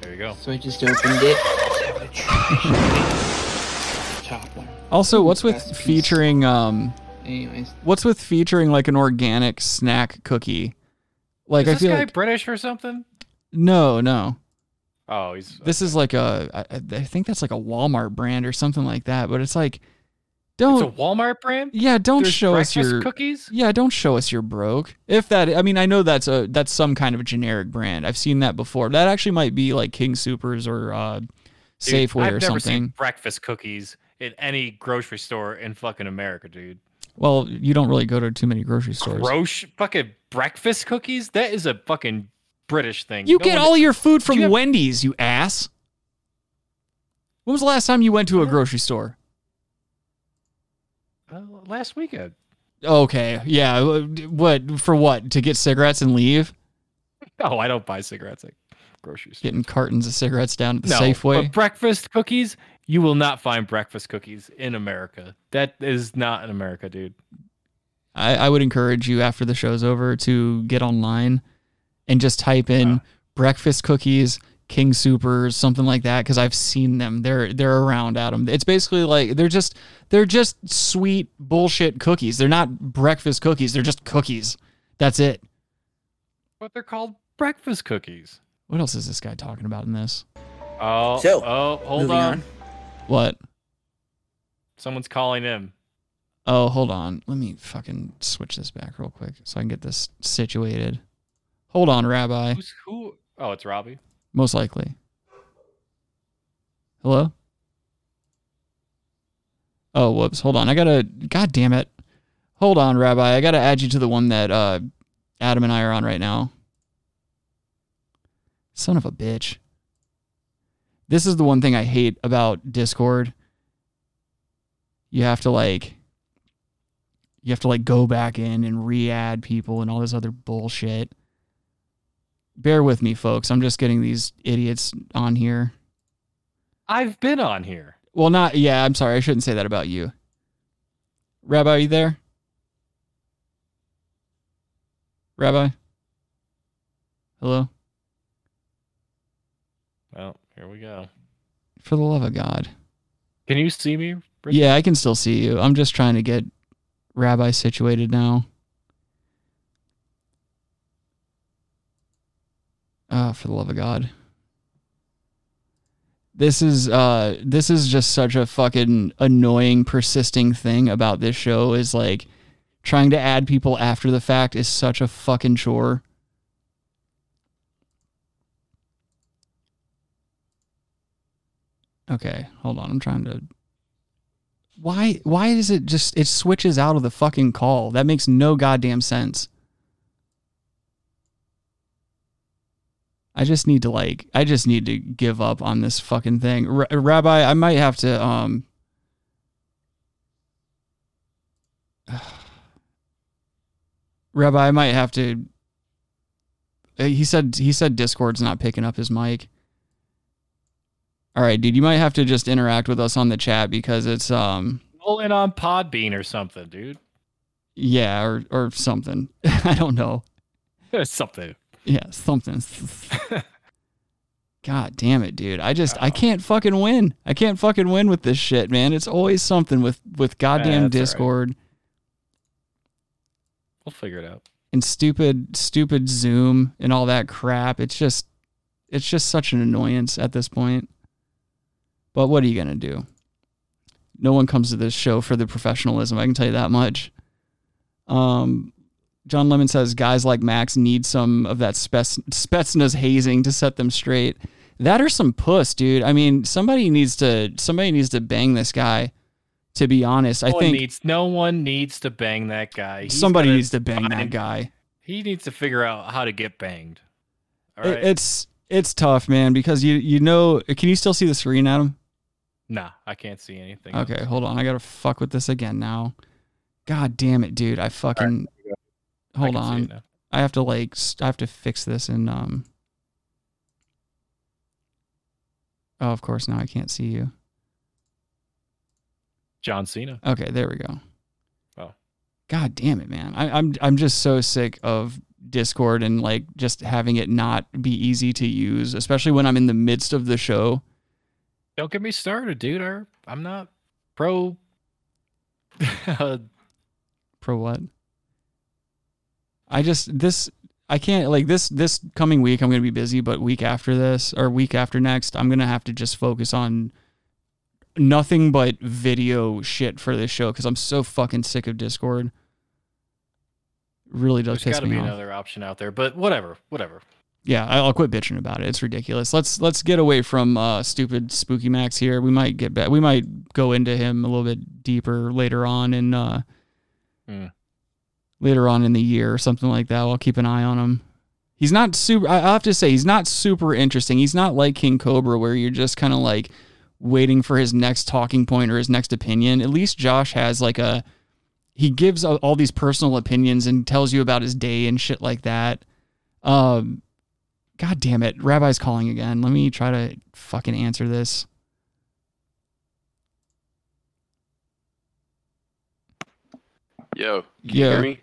There you go. So I just opened it. Let's have a try. Top one. Also, what's with Best piece. featuring um Anyways, what's with featuring like an organic snack cookie? Like is I this feel guy like British or something? no, no. Oh, he's This is like a I, I think that's like a Walmart brand or something like that, but it's like it's don't a Walmart brand. yeah, don't There's show us your. breakfast your cookies. Yeah, don't show us you're broke. If that I mean, I know that's a that's some kind of a generic brand. I've seen that before. That actually might be like King Supers or uh Dude, Safeway I've or never something. seen breakfast cookies in any grocery store in fucking America, dude. Well, you don't really go to too many grocery stores. Gross fucking breakfast cookies? That is a fucking British thing. You No get one- all your food from you have- Wendy's, you ass. When was the last time you went to a grocery store? Uh, last weekend. Okay, yeah. What for? What to get cigarettes and leave? [LAUGHS] No, I don't buy cigarettes at grocery stores. Getting cartons of cigarettes down at the no, Safeway. But breakfast cookies, you will not find breakfast cookies in America. That is not in America, dude. I, I would encourage you after the show's over to get online and just type in breakfast cookies, King Supers, something like that, because I've seen them. They're they're around, Adam. It's basically like they're just they're just sweet bullshit cookies. They're not breakfast cookies. They're just cookies. That's it. But they're called breakfast cookies. What else is this guy talking about in this? Oh, So, oh, hold on. on. What? Someone's calling him. Oh, hold on. Let me fucking switch this back real quick so I can get this situated. Hold on, Rabbi. Who's who? Oh, it's Robbie. Most likely. Hello? Oh, whoops. Hold on. I gotta. God damn it. Hold on, Rabbi. I gotta add you to the one that uh, Adam and I are on right now. Son of a bitch. This is the one thing I hate about Discord. You have to like. You have to like go back in and re-add people and all this other bullshit bear with me, folks. I'm just getting these idiots on here. I've been on here. Well, not yeah. I'm sorry. I shouldn't say that about you. Rabbi, are you there? Rabbi. Hello. Well, here we go. For the love of God. Can you see me? Rich? Yeah, I can still see you. I'm just trying to get Rabbi situated now. Oh, for the love of God. This is uh this is just such a fucking annoying persisting thing about this show is like trying to add people after the fact is such a fucking chore. Okay, hold on. I'm trying to Why why is it just it switches out of the fucking call? That makes no goddamn sense. I just need to like I just need to give up on this fucking thing. R- Rabbi, I might have to um [SIGHS] Rabbi, I might have to uh, he said he said Discord's not picking up his mic. All right, dude, you might have to just interact with us on the chat because it's um Roll in on Podbean or something, dude. yeah, or or something. [LAUGHS] I don't know. something. Yeah, something. [LAUGHS] God damn it, dude. I just I can't fucking win. I can't fucking win with this shit, man. It's always something with with goddamn that's all right. Discord We'll figure it out. and stupid stupid Zoom and all that crap. It's just it's just such an annoyance at this point. But what are you going to do? No one comes to this show for the professionalism, I can tell you that much. Um John Lemon says guys like Max need some of that Spets- Spetsnaz hazing to set them straight. That or some puss, dude. I mean, somebody needs to somebody needs to bang this guy. To be honest, No I think needs no one needs to bang that guy. He's somebody needs to bang that guy. He needs to figure out how to get banged. All It- It's it's tough, man, because you you know. Can you still see the screen, Adam? nah, I can't see anything. Okay, hold on. I gotta fuck with this again now. God damn it, dude! I fucking hold it on. I have to like I have to fix this in um. Oh, of course now I can't see you. John Cena. Okay, there we go. Oh. God damn it, man! I, I'm I'm just so sick of Discord and like just having it not be easy to use, especially when I'm in the midst of the show. Don't get me started, dude. I- I'm not pro. uh, [LAUGHS] Pro what? I just this I can't like this this coming week I'm gonna be busy, but week after this or week after next, I'm gonna have to just focus on nothing but video shit for this show because I'm so fucking sick of Discord. Really does there's piss got to me be off. another option out there, but whatever, whatever. Yeah, I'll quit bitching about it. It's ridiculous. Let's let's get away from uh, stupid Spooky Max here. We might get back. We might go into him a little bit deeper later on in uh, Hmm. Later on in the year or something like that. I'll keep an eye on him. He's not super. I have to say, he's not super interesting. He's not like King Cobra, where you're just kind of like waiting for his next talking point or his next opinion. At least Josh has like a. He gives all these personal opinions and tells you about his day and shit like that. Um, God damn it. Rabbi's calling again. Let me try to fucking answer this. Yo, you hear me?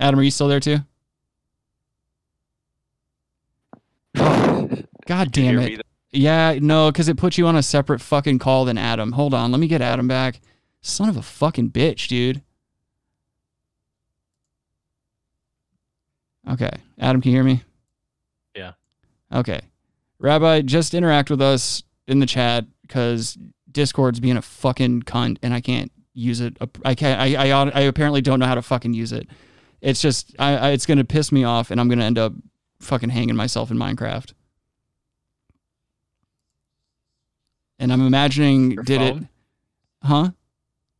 Adam, are you still there too? God damn it. Yeah, no, because it puts you on a separate fucking call than Adam. Hold on. Let me get Adam back. Son of a fucking bitch, dude. Okay. Adam, can you hear me? Yeah. Okay. Rabbi, just interact with us in the chat because Discord's being a fucking cunt and I can't use it. I can't. I, I, I apparently don't know how to fucking use it. It's just, I, I it's gonna piss me off and I'm gonna end up fucking hanging myself in Minecraft. And I'm imagining, Your did phone? it? Huh?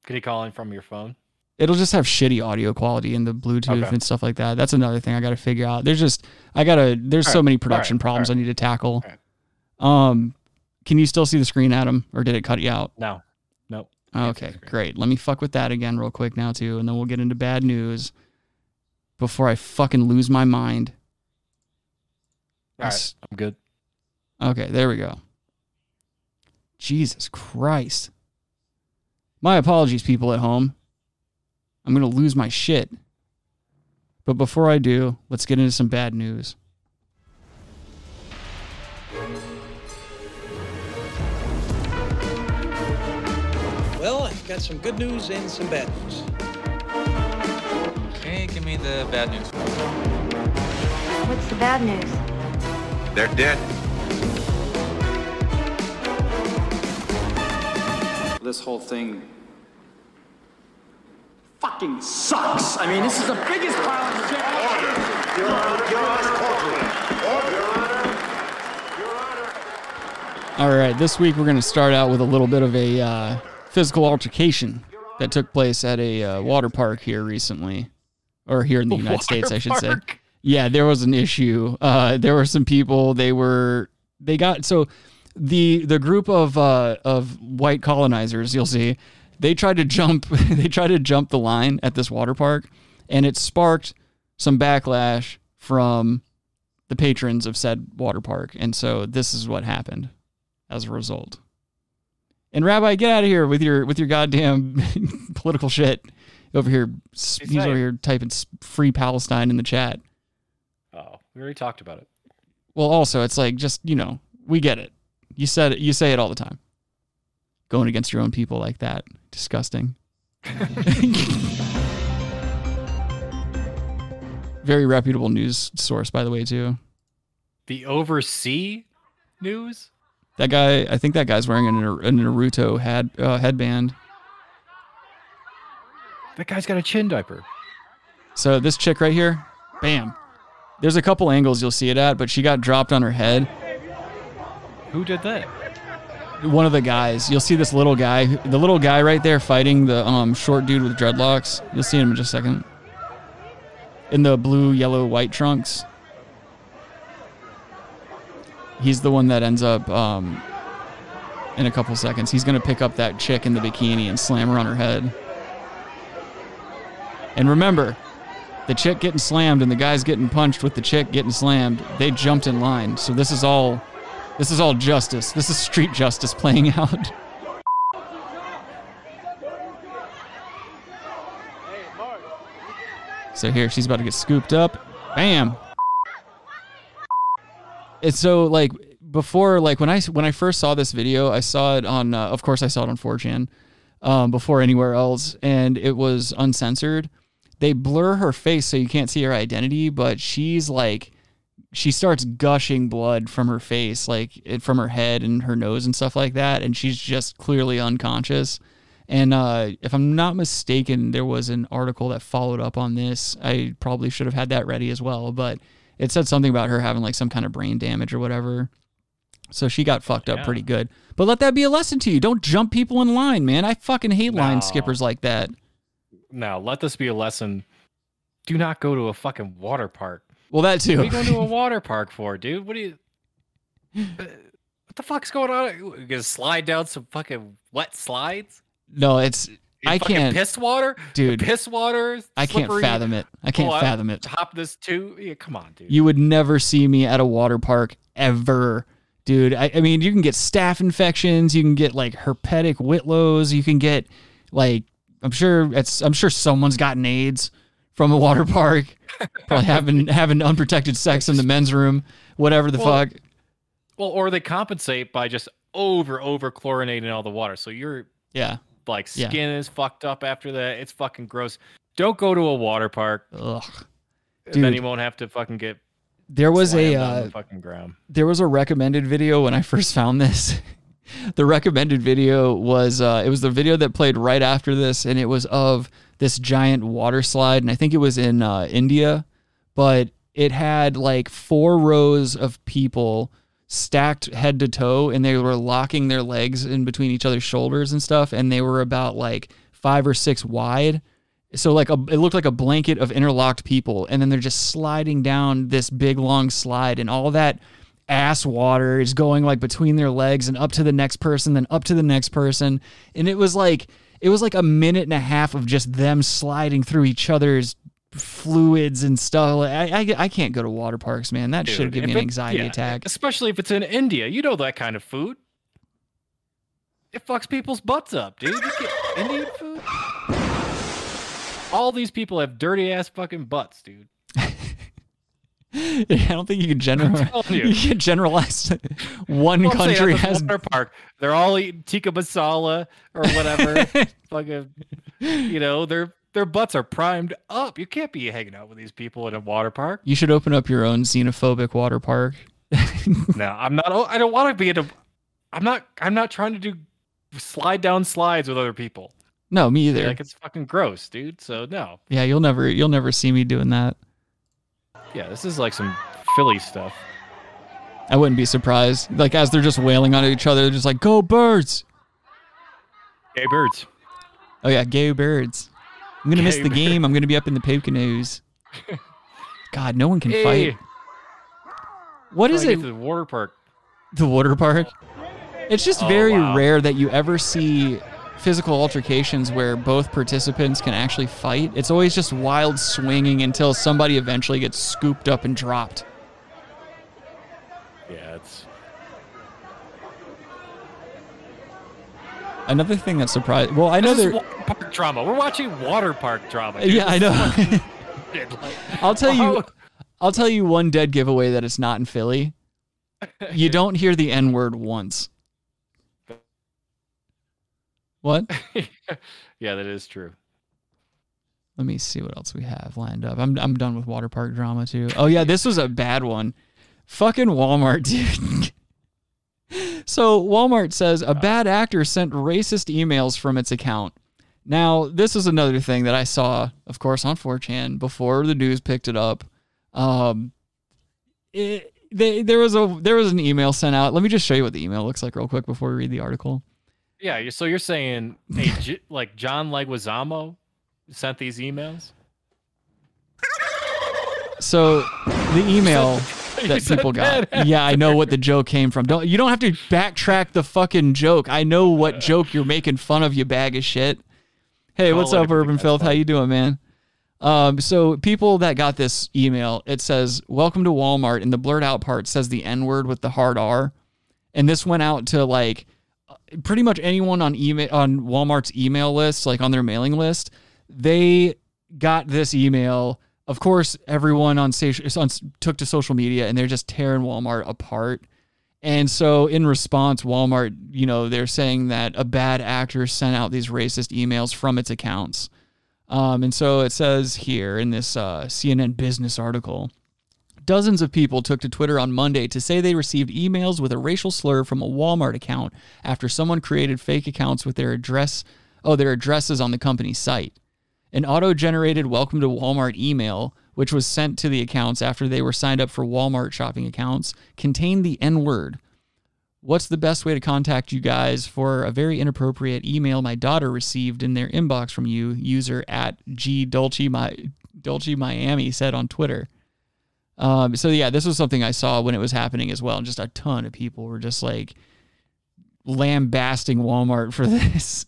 Could he call in from your phone? It'll just have shitty audio quality in the Bluetooth Okay. and stuff like that. That's another thing I got to figure out. There's just I gotta. There's All so right. many production right. problems All I need to tackle. Um, can you still see the screen, Adam, or did it cut you out? No. Nope. Okay, great. Let me fuck with that again real quick now too, and then we'll get into bad news before I fucking lose my mind. All right. Yes. I'm good. Okay, there we go. Jesus Christ. My apologies, people at home. I'm going to lose my shit. But before I do, let's get into some bad news. Well, I've got some good news and some bad news. Okay, give me the bad news. What's the bad news? They're dead. this whole thing fucking sucks. I mean, this is the biggest pile of shit. Your Honor, Your Honor, Your Honor. All right, this week we're going to start out with a little bit of a uh, physical altercation that took place at a uh, water park here recently, or here in the [LAUGHS] United States, I water should say. Yeah, there was an issue. Uh, there were some people. They were they got so the the group of uh, of white colonizers you'll see they tried to jump [LAUGHS] they tried to jump the line at this water park, and it sparked some backlash from the patrons of said water park, and so this is what happened as a result. And Rabbi, get out of here with your with your goddamn [LAUGHS] political shit over here. He's He's over here typing "free Palestine" in the chat. Oh, we already talked about it. Well, also, it's like just you know, we get it. You said it. You say it all the time. Going against your own people like that, disgusting. [LAUGHS] Very reputable news source, by the way, too. The oversea news? That guy, I think that guy's wearing a, Nar- a Naruto head uh, headband. That guy's got a chin diaper. So this chick right here, bam. There's a couple angles you'll see it at, but she got dropped on her head. Who did that? One of the guys. You'll see this little guy, the little guy right there fighting the um, short dude with dreadlocks. You'll see him in just a second. In the blue, yellow, white trunks. He's the one that ends up um, in a couple seconds. He's gonna pick up that chick in the bikini and slam her on her head. And remember, the chick getting slammed and the guys getting punched with the chick getting slammed, they jumped in line. So this is all this is all justice. This is street justice playing [LAUGHS] out. So here she's about to get scooped up. Bam. It's so like before like when I when I first saw this video, I saw it on uh, of course I saw it on 4chan um, before anywhere else and it was uncensored. They blur her face so you can't see her identity, but she's like she starts gushing blood from her face, like from her head and her nose and stuff like that, and she's just clearly unconscious. And uh, if I'm not mistaken, there was an article that followed up on this. I probably should have had that ready as well, but it said something about her having like some kind of brain damage or whatever. So she got fucked up Yeah. pretty good. But let that be a lesson to you. Don't jump people in line, man. I fucking hate line skippers like that. Now, let this be a lesson. Do not go to a fucking water park. Well, that too. What are you going to a [LAUGHS] water park for, dude? What do you. Uh, What the fuck's going on? You gonna slide down some fucking wet slides? No, it's I can't, Piss water, dude. Piss water. I can't fathom it. I can't Oh, fathom it. Top this too. Yeah, come on, dude. You would never see me at a water park ever, dude. I, I mean, you can get staph infections, you can get like herpetic whitlows, you can get like I'm sure it's I'm sure someone's gotten AIDS from a water park, probably having having unprotected sex in the men's room, whatever the Well, fuck. Well, or they compensate by just over over chlorinating all the water. So your Yeah. like Yeah. skin is fucked up after that. It's fucking gross. Don't go to a water park. Ugh. Then you won't have to fucking get There was a uh, the fucking ground. there was a recommended video when I first found this. [LAUGHS] the recommended video was uh, it was the video that played right after this, and it was of this giant water slide, and I think it was in uh, India, but it had like four rows of people stacked head to toe, and they were locking their legs in between each other's shoulders and stuff, and they were about like five or six wide. So like a, it looked like a blanket of interlocked people, and then they're just sliding down this big long slide, and all that ass water is going like between their legs and up to the next person, then up to the next person, and it was like it was like a minute and a half of just them sliding through each other's fluids and stuff. Like, I, I I can't go to water parks, man. That should give me an anxiety yeah, attack. Especially if it's in India. You know that kind of food. It fucks people's butts up, dude. You get Indian food. All these people have dirty ass fucking butts, dude. [LAUGHS] I don't think you can generalize. You. you. can generalize. [LAUGHS] One Well, country has water park. They're all eating tikka masala or whatever. [LAUGHS] fucking, you know, their their butts are primed up. You can't be hanging out with these people in a water park. You should open up your own xenophobic water park. no, I'm not. oh, I don't want to be in a. I'm not. I'm not trying to do slide down slides with other people. No, me either. Like it's fucking gross, dude. So no. Yeah, you'll never you'll never see me doing that. Yeah, this is like some Philly stuff. I wouldn't be surprised. Like as they're just wailing on each other, they're just like, "Go birds!" Gay birds. Oh yeah, go birds! I'm gonna miss Gay the game. I'm gonna be up in the Poconos. [LAUGHS] God, no one can Hey. fight. What is it? the water park? The water park. It's just Oh, very wow. rare that you ever see physical altercations where both participants can actually fight. It's always just wild swinging until somebody eventually gets scooped up and dropped. Yeah, it's Another thing that surprised. Well, I know this is there. water park drama. We're watching water park drama. dude. Yeah, I know. fucking [LAUGHS] shit, like- I'll tell you. I'll tell you one dead giveaway that it's not in Philly. [LAUGHS] You don't hear the N word once. What? [LAUGHS] yeah, that is true. Let me see what else we have lined up. I'm I'm done with water park drama too. Oh yeah, this was a bad one. Fucking Walmart, [LAUGHS] dude. so Walmart says a bad actor sent racist emails from its account. Now, this is another thing that I saw, of course, on 4chan before the news picked it up. Um, it, they, there was a there was an email sent out. Let me just show you what the email looks like real quick before we read the article. Yeah, so you're saying J- [LAUGHS] like John Leguizamo sent these emails? So the email [LAUGHS] that people got. Yeah, I know what the joke came from. Don't you don't have to backtrack the fucking joke. I know what joke you're making fun of, you bag of shit. Hey, what's up, Urban Filth? How you doing, man? Um, so people that got this email, it says "Welcome to Walmart," and the blurred out part says the N word with the hard R, and this went out to like pretty much anyone on email on Walmart's email list, like on their mailing list, they got this email. Of course, everyone on, sa- on took to social media and they're just tearing Walmart apart. And so, in response, Walmart, you know, they're saying that a bad actor sent out these racist emails from its accounts. Um, and so it says here in this uh, CNN business article Dozens of people took to Twitter on Monday to say they received emails with a racial slur from a Walmart account after someone created fake accounts with their address, oh, their addresses on the company's site. An auto-generated welcome to Walmart email, which was sent to the accounts after they were signed up for Walmart shopping accounts, contained the N-word. What's the best way to contact you guys for a very inappropriate email my daughter received in their inbox from you? User at G Dolce, Dolce Miami said on Twitter. Um, so yeah, this was something I saw when it was happening as well. And just a ton of people were just like lambasting Walmart for [LAUGHS] this.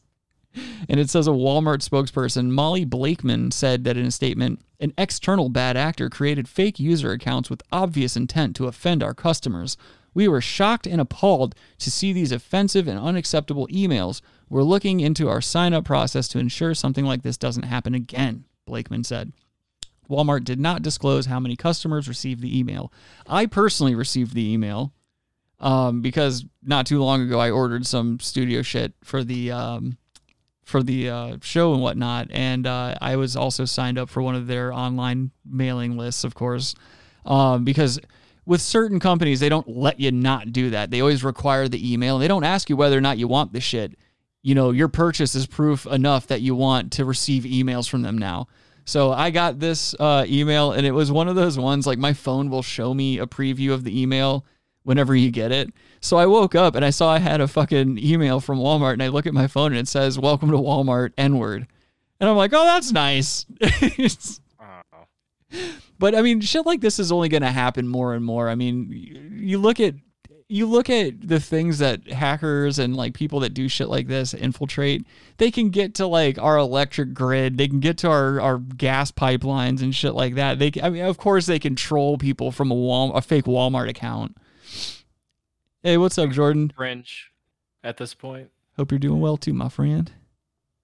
And it says a Walmart spokesperson, Molly Blakeman, said that in a statement, an external bad actor created fake user accounts with obvious intent to offend our customers. We were shocked and appalled to see these offensive and unacceptable emails. We're looking into our sign up process to ensure something like this doesn't happen again, Blakeman said. Walmart did not disclose how many customers received the email. I personally received the email um, because not too long ago I ordered some studio shit for the um, for the uh, show and whatnot, and uh, I was also signed up for one of their online mailing lists, of course, um, because with certain companies they don't let you not do that. They always require the email. And They don't ask you whether or not you want the shit. You know, your purchase is proof enough that you want to receive emails from them now. So I got this uh, email, and it was one of those ones like my phone will show me a preview of the email whenever you get it. So I woke up and I saw I had a fucking email from Walmart, and I look at my phone and it says "Welcome to Walmart" N word, and I'm like, oh, that's nice. It's- [LAUGHS] but I mean, shit like this is only going to happen more and more. I mean, you, you look at you look at the things that hackers and like people that do shit like this infiltrate. They can get to like our electric grid. They can get to our, our gas pipelines and shit like that. They, I mean, of course, they control people from a Wal, a fake Walmart account. Hey, what's up, Jordan? Fringe at this point. Hope you're doing well too, my friend.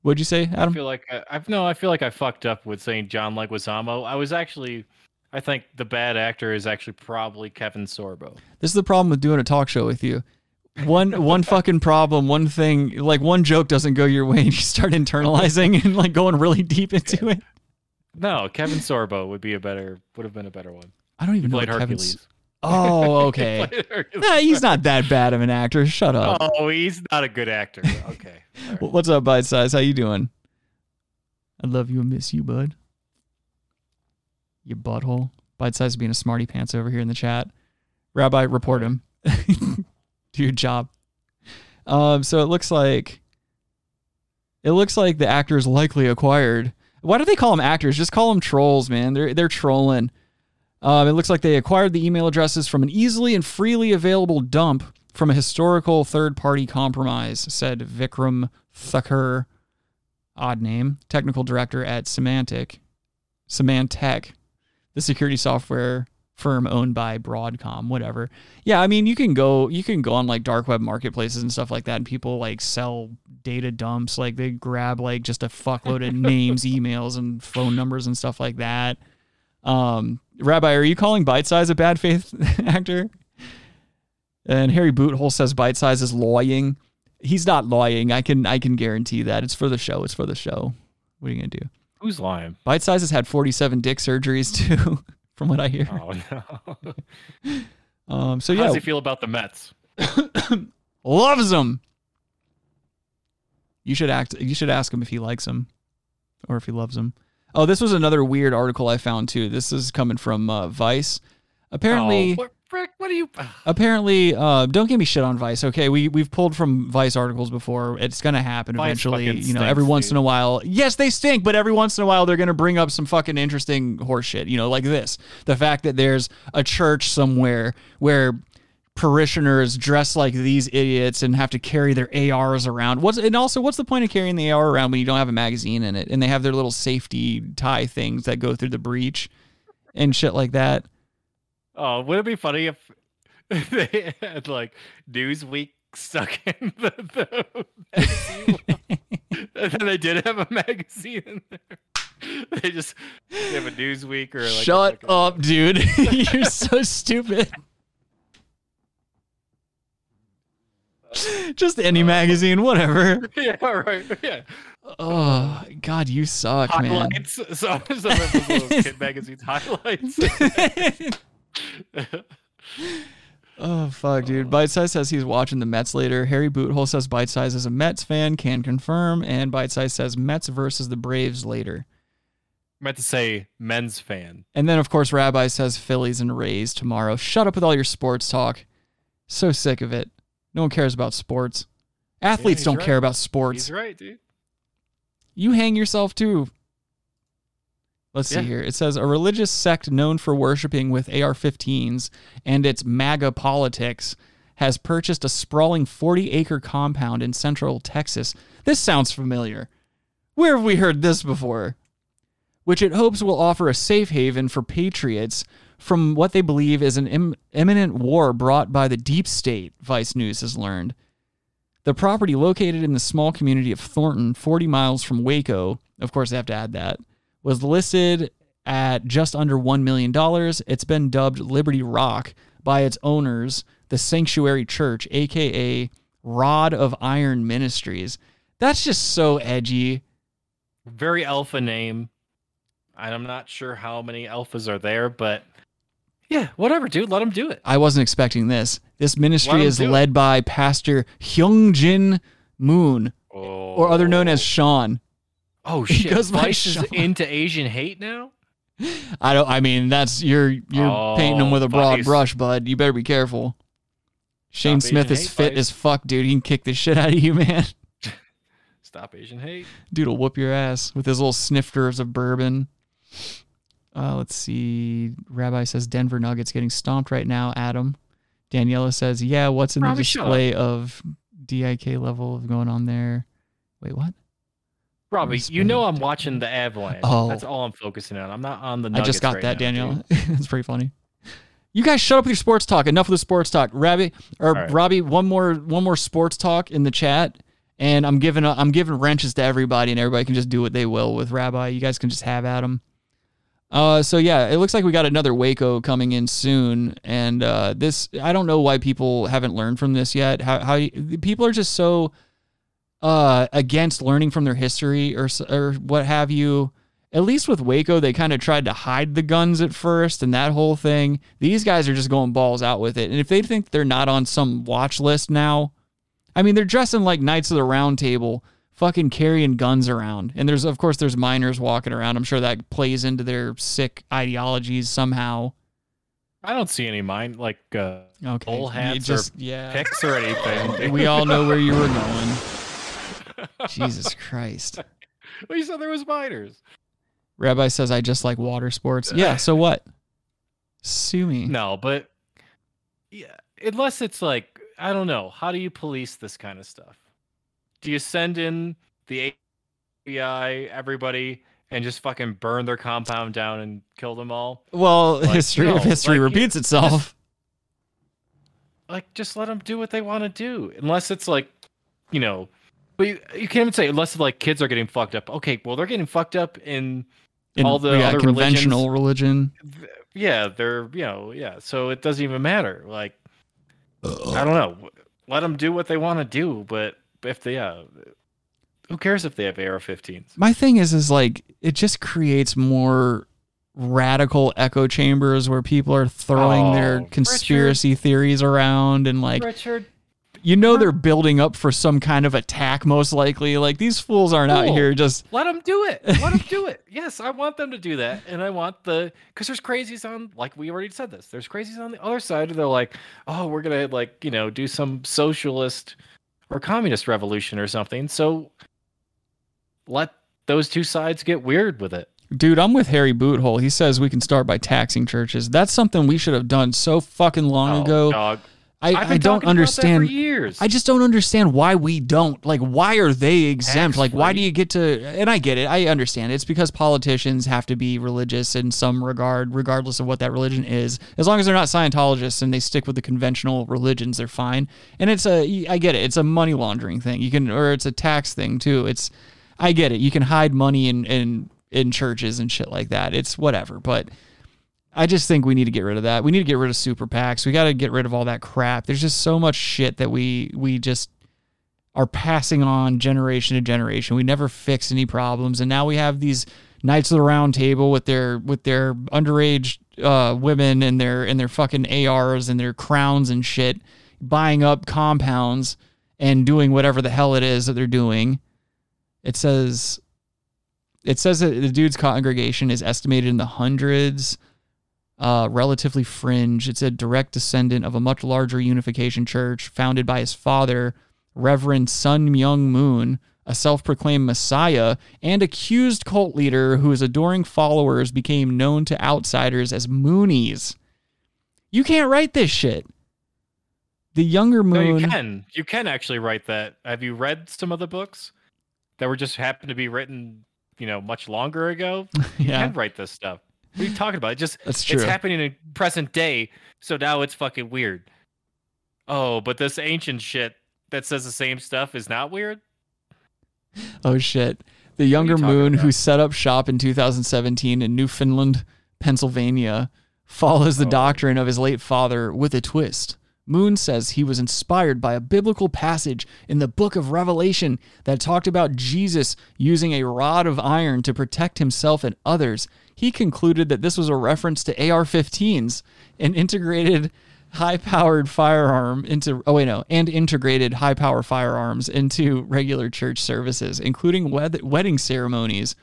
What'd you say, I Adam? feel like I, I've no. I feel like I fucked up with saying John Leguizamo. I was actually, I think the bad actor is actually probably Kevin Sorbo. This is the problem with doing a talk show with you. One [LAUGHS] one fucking problem, one thing, like one joke doesn't go your way, and you start internalizing and like going really deep into it. No, Kevin Sorbo would be a better. Would have been a better one. I don't even He know played. Hercules. Oh, [LAUGHS] okay. nah, he's not that bad of an actor. Shut up. Oh, he's not a good actor. Okay. [LAUGHS] What's up, Bite Size? How you doing? I love you and miss you, bud. You butthole. Bite Size being a smarty pants over here in the chat. Rabbi, report him. [LAUGHS] Do your job. Um, so it looks like it looks like the actor is likely acquired. Why do they call them actors? Just call them trolls, man. They're they're trolling. Um, it looks like they acquired the email addresses from an easily and freely available dump from a historical third-party compromise, said Vikram Thakur, odd name, technical director at Semantic, Symantec, the security software firm owned by Broadcom, whatever. Yeah, I mean, you can go you can go on like dark web marketplaces and stuff like that and people like sell data dumps, like they grab like just a fuckload of [LAUGHS] names, emails and phone numbers and stuff like that. Um, Rabbi, are you calling Bite Size a bad faith [LAUGHS] actor? And Harry Boothole says Bite Size is lying. He's not lying. I can I can guarantee that. It's for the show. It's for the show. What are you gonna do? Who's lying? Bite Size has had 47 dick surgeries too, [LAUGHS] from what I hear. Oh no. [LAUGHS] Um, so How does he feel about the Mets? [COUGHS] loves them. You should act. You should ask him if he likes them, or if he loves them. Oh, this was another weird article I found too. This is coming from uh, Vice. Apparently, Oh, Frick, what are you? apparently, uh, don't give me shit on Vice. Okay, we we've pulled from Vice articles before. It's gonna happen Vice eventually. You know, every stinks, once in a while. Yes, they stink, but every once in a while they're gonna bring up some fucking interesting horseshit. You know, like this: the fact that there's a church somewhere where parishioners dress like these idiots and have to carry their ARs around. What's and also what's the point of carrying the AR around when you don't have a magazine in it and they have their little safety tie things that go through the breech and shit like that. Oh, would it be funny if [LAUGHS] they had like Newsweek stuck in the, the magazine? and then they did have a magazine in there. They just they have a Newsweek or like a Shut fucking- up, dude. [LAUGHS] You're so stupid. Just any uh, magazine, whatever. [LAUGHS] yeah, right. Yeah. Oh God, you suck, man. Highlights. So, some of those little kid magazines highlights. [LAUGHS] Oh fuck, dude. Uh. Bite Size says he's watching the Mets later. Harry Boothole says Bite Size is a Mets fan, can confirm, and Bite Size says Mets versus the Braves later. I meant to say men's fan. And then of course Rabbi says Phillies and Rays tomorrow. Shut up with all your sports talk. So sick of it. No one cares about sports. Athletes he's don't right. care about sports. He's right, dude. You hang yourself too. Let's see here. It says a religious sect known for worshiping with AR 15s and its MAGA politics has purchased a sprawling 40 acre compound in central Texas. This sounds familiar. Where have we heard this before? Which it hopes will offer a safe haven for patriots from what they believe is an Im- imminent war brought by the deep state, Vice News has learned. The property located in the small community of Thornton, 40 miles from Waco, of course they have to add that, was listed at just under $1 million. It's been dubbed Liberty Rock by its owners, the Sanctuary Church, aka Rod of Iron Ministries. That's just so edgy. Very alpha name. And I'm not sure how many alphas are there, but yeah, whatever, dude. Let them do it. I wasn't expecting this. This ministry is do it. led by Pastor Hyungjin Moon, oh. or other known as Sean. Oh [LAUGHS] He shit! goes by Vice is Sean. into Asian hate now. I don't. I mean, that's you're you're Oh, painting him with a broad Vice. brush, bud. You better be careful. Shane Stop Smith Asian is hate, fit Vice. as fuck, dude. He can kick the shit out of you, [LAUGHS] man. Stop Asian hate. Dude'll whoop your ass with his little snifters of bourbon. Uh, let's see. Rabbi says Denver Nuggets getting stomped right now. Adam. Daniela says, yeah. What's in the display of DIK level going on there? Wait, what? Robbie, you know I'm watching the Avalanche. Oh. That's all I'm focusing on. I'm not on the. I just got right that, now, Danielle. [LAUGHS] That's pretty funny. You guys shut up with your sports talk. Enough of the sports talk. Rabbi or right. Robbie, one more one more sports talk in the chat. And I'm giving I'm giving wrenches to everybody, and everybody can just do what they will with Rabbi. You guys can just have at him. Uh, so yeah, it looks like we got another Waco coming in soon, and uh, this I don't know why people haven't learned from this yet. How how you- people are just so uh against learning from their history or or what have you. At least with Waco, they kind of tried to hide the guns at first and that whole thing. These guys are just going balls out with it. And if they think they're not on some watch list now, I mean, they're dressing like Knights of the Round Table, fucking carrying guns around. And there's, of course, there's minors walking around. I'm sure that plays into their sick ideologies somehow. I don't see any mind like uh, Okay, hats just- or yeah. picks or anything. We all know where you were going. Jesus Christ. [LAUGHS] well, you said there was minors. Rabbi says I just like water sports. Yeah, so [LAUGHS] what? Sue me. No, but yeah, unless it's like I don't know, how do you police this kind of stuff? Do you send in the FBI, everybody, and just fucking burn their compound down and kill them all? Well, Like, [LAUGHS] history no, of history like, repeats itself. Like, just let them do what they want to do, unless it's like, you know. But you, you can't even say unless like kids are getting fucked up. Okay, well they're getting fucked up in, In all the yeah, other conventional religions. religion. yeah, they're you know yeah. So it doesn't even matter. Like I don't know. Let them do what they want to do. But if they yeah, who cares if they have AR-15s? My thing is, is like it just creates more radical echo chambers where people are throwing their Oh, conspiracy theories around and like Richard, you know they're building up for some kind of attack most likely like these fools aren't out here just let them do it. Let them do [LAUGHS] it. Yes, I want them to do that, and I want the because there's crazies on like we already said this. There's crazies on the other side. They're like, oh, we're gonna like you know do some socialist or communist revolution or something. So let those two sides get weird with it. Dude, I'm with Harry Boothole. He says we can start by taxing churches. That's something we should have done so fucking long Oh, ago. dog. I, I don't talking about that for understand. years. I just don't understand why we don't. Like, why are they exempt? Like, why do you get to? And I get it. I understand. It's because politicians have to be religious in some regard, regardless of what that religion is. As long as they're not Scientologists and they stick with the conventional religions, they're fine. And it's a, I get it. It's a money laundering thing. You can, or it's a tax thing too. It's, I get it. You can hide money in in in churches and shit like that. It's whatever. But I just think we need to get rid of that. We need to get rid of super PACs. We got to get rid of all that crap. There's just so much shit that we we just are passing on generation to generation. We never fix any problems, and now we have these knights of the round table with their with their underage uh, women and their and their fucking ARs and their crowns and shit, buying up compounds and doing whatever the hell it is that they're doing. It says it says that the dude's congregation is estimated in the hundreds uh, relatively fringe. It's a direct descendant of a much larger unification church founded by his father, Reverend Sun Myung Moon, a self proclaimed messiah and accused cult leader whose adoring followers became known to outsiders as Moonies. You can't write this shit. The younger moon. No, you can. You can actually write that. Have you read some of the books that were just happened to be written, you know, much longer ago? [LAUGHS] You Yeah. can write this stuff. What are you talking about? It just That's true. it's happening in present day, so now it's fucking weird. Oh, but this ancient shit that says the same stuff is not weird? Oh shit. The younger moon about? who set up shop in 2017 in Newfoundland, Pennsylvania, follows the Oh. doctrine of his late father with a twist. Moon says he was inspired by a biblical passage in the book of Revelation that talked about Jesus using a rod of iron to protect himself and others. He concluded that this was a reference to AR 15s, an integrated high powered firearm into oh wait no and integrated high power firearms into regular church services including wed- wedding ceremonies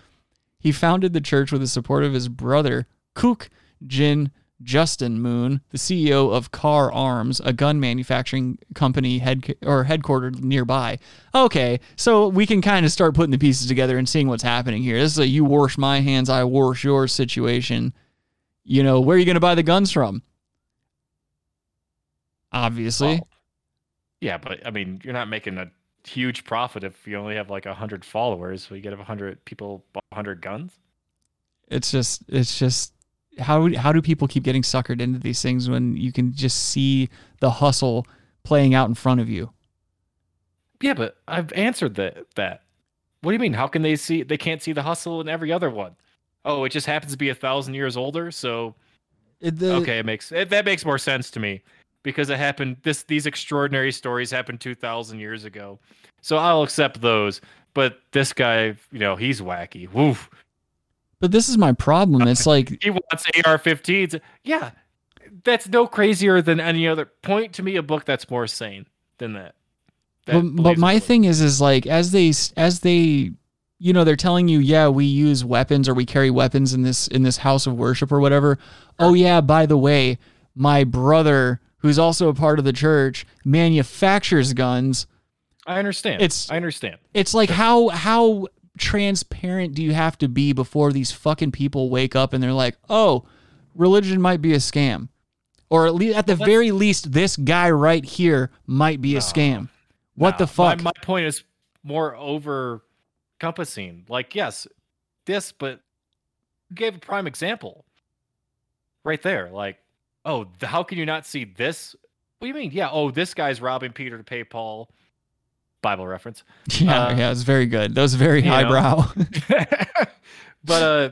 he founded the church with the support of his brother kook jin justin moon the ceo of Kahr Arms a gun manufacturing company head or headquartered nearby okay so we can kind of start putting the pieces together and seeing what's happening here this is a you wash my hands i wash yours situation you know where are you going to buy the guns from obviously. Well, yeah, but I mean, you're not making a huge profit if you only have like 100 followers. So you get 100 people, 100 guns. It's just it's just how how do people keep getting suckered into these things when you can just see the hustle playing out in front of you? Yeah, but I've answered that. That. What do you mean? How can they see? They can't see the hustle in every other one. Oh, it just happens to be a thousand years older. So It- the- okay, it makes it, that makes more sense to me because it happened. This these extraordinary stories happened two thousand years ago. So I'll accept those. But this guy, you know, he's wacky. Woof. But this is my problem. It's [LAUGHS] like he wants AR-15s. Yeah, that's no crazier than any other. Point to me a book that's more sane than that. That but, but my thing is is like as they as they you know they're telling you yeah we use weapons or we carry weapons in this in this house of worship or whatever oh yeah by the way my brother who's also a part of the church manufactures guns I understand. It's- I understand. it's like how how transparent do you have to be before these fucking people wake up and they're like oh religion might be a scam or at least at the very least this guy right here might be a scam what the fuck My, my point is more over encompassing. Like, yes, this, but you gave a prime example right there. Like, oh, how can you not see this? What do you mean? Yeah, oh, this guy's robbing Peter to pay Paul. Bible reference. [LAUGHS] yeah Uh, yeah it's very good that was very highbrow [LAUGHS] [LAUGHS] but uh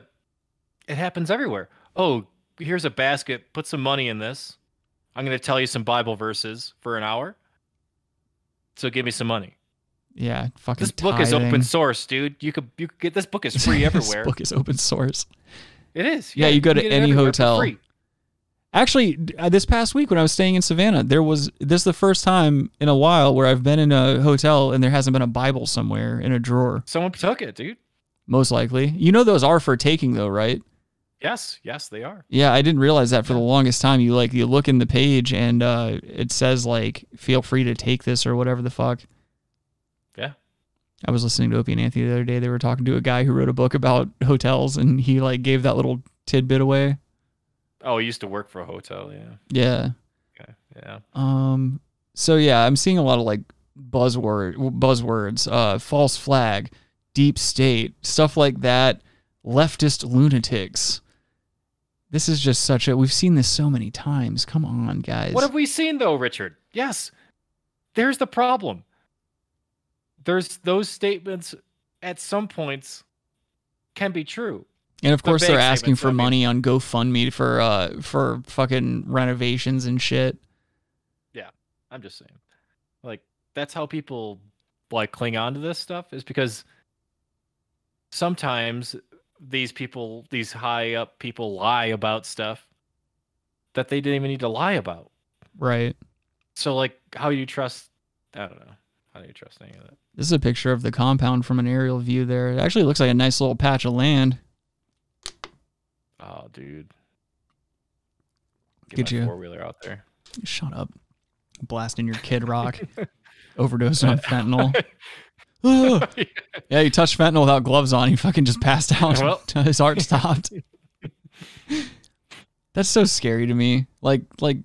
it happens everywhere. Oh, here's a basket. Put some money in this. I'm going to tell you some Bible verses for an hour. So give me some money. Yeah, fucking. This book is open source, dude. You could you could get this book is free this everywhere. book is open source. It is. Yeah, you go to can get it any hotel. free. Actually, uh, this past week when I was staying in Savannah, there was this is the first time in a while where I've been in a hotel and there hasn't been a Bible somewhere in a drawer. Someone took it, dude. Most likely, you know those are for taking though, right? Yes, yes, they are. Yeah, I didn't realize that for the longest time. You like you look in the page and uh, it says like feel free to take this or whatever the fuck. Yeah. I was listening to Opie and Anthony the other day. They were talking to a guy who wrote a book about hotels and he like gave that little tidbit away. Oh, he used to work for a hotel. Yeah. Yeah. Okay. Yeah. Um. So yeah, I'm seeing a lot of like buzzword buzzwords, uh, false flag, deep state, stuff like that. Leftist lunatics. This is just such a. We've seen this so many times. Come on, guys. What have we seen though, Richard? Yes. There's the problem. There's those statements at some points can be true. And of course, they're asking for I mean. money on GoFundMe for uh for fucking renovations and shit. Yeah, I'm just saying. Like that's how people like cling on to this stuff is because sometimes these people, these high up people lie about stuff that they didn't even need to lie about. Right. So like how do you trust I don't know. How do you trust any of that? This is a picture of the compound from an aerial view. There, it actually looks like a nice little patch of land. Oh, dude. Get my you. four wheeler out there. Shut up. Blasting your Kid Rock. [LAUGHS] Overdose on fentanyl. [LAUGHS] Ah. yeah, you touched fentanyl without gloves on. He fucking just passed out. [LAUGHS] Well. His heart stopped. That's so scary to me. Like, like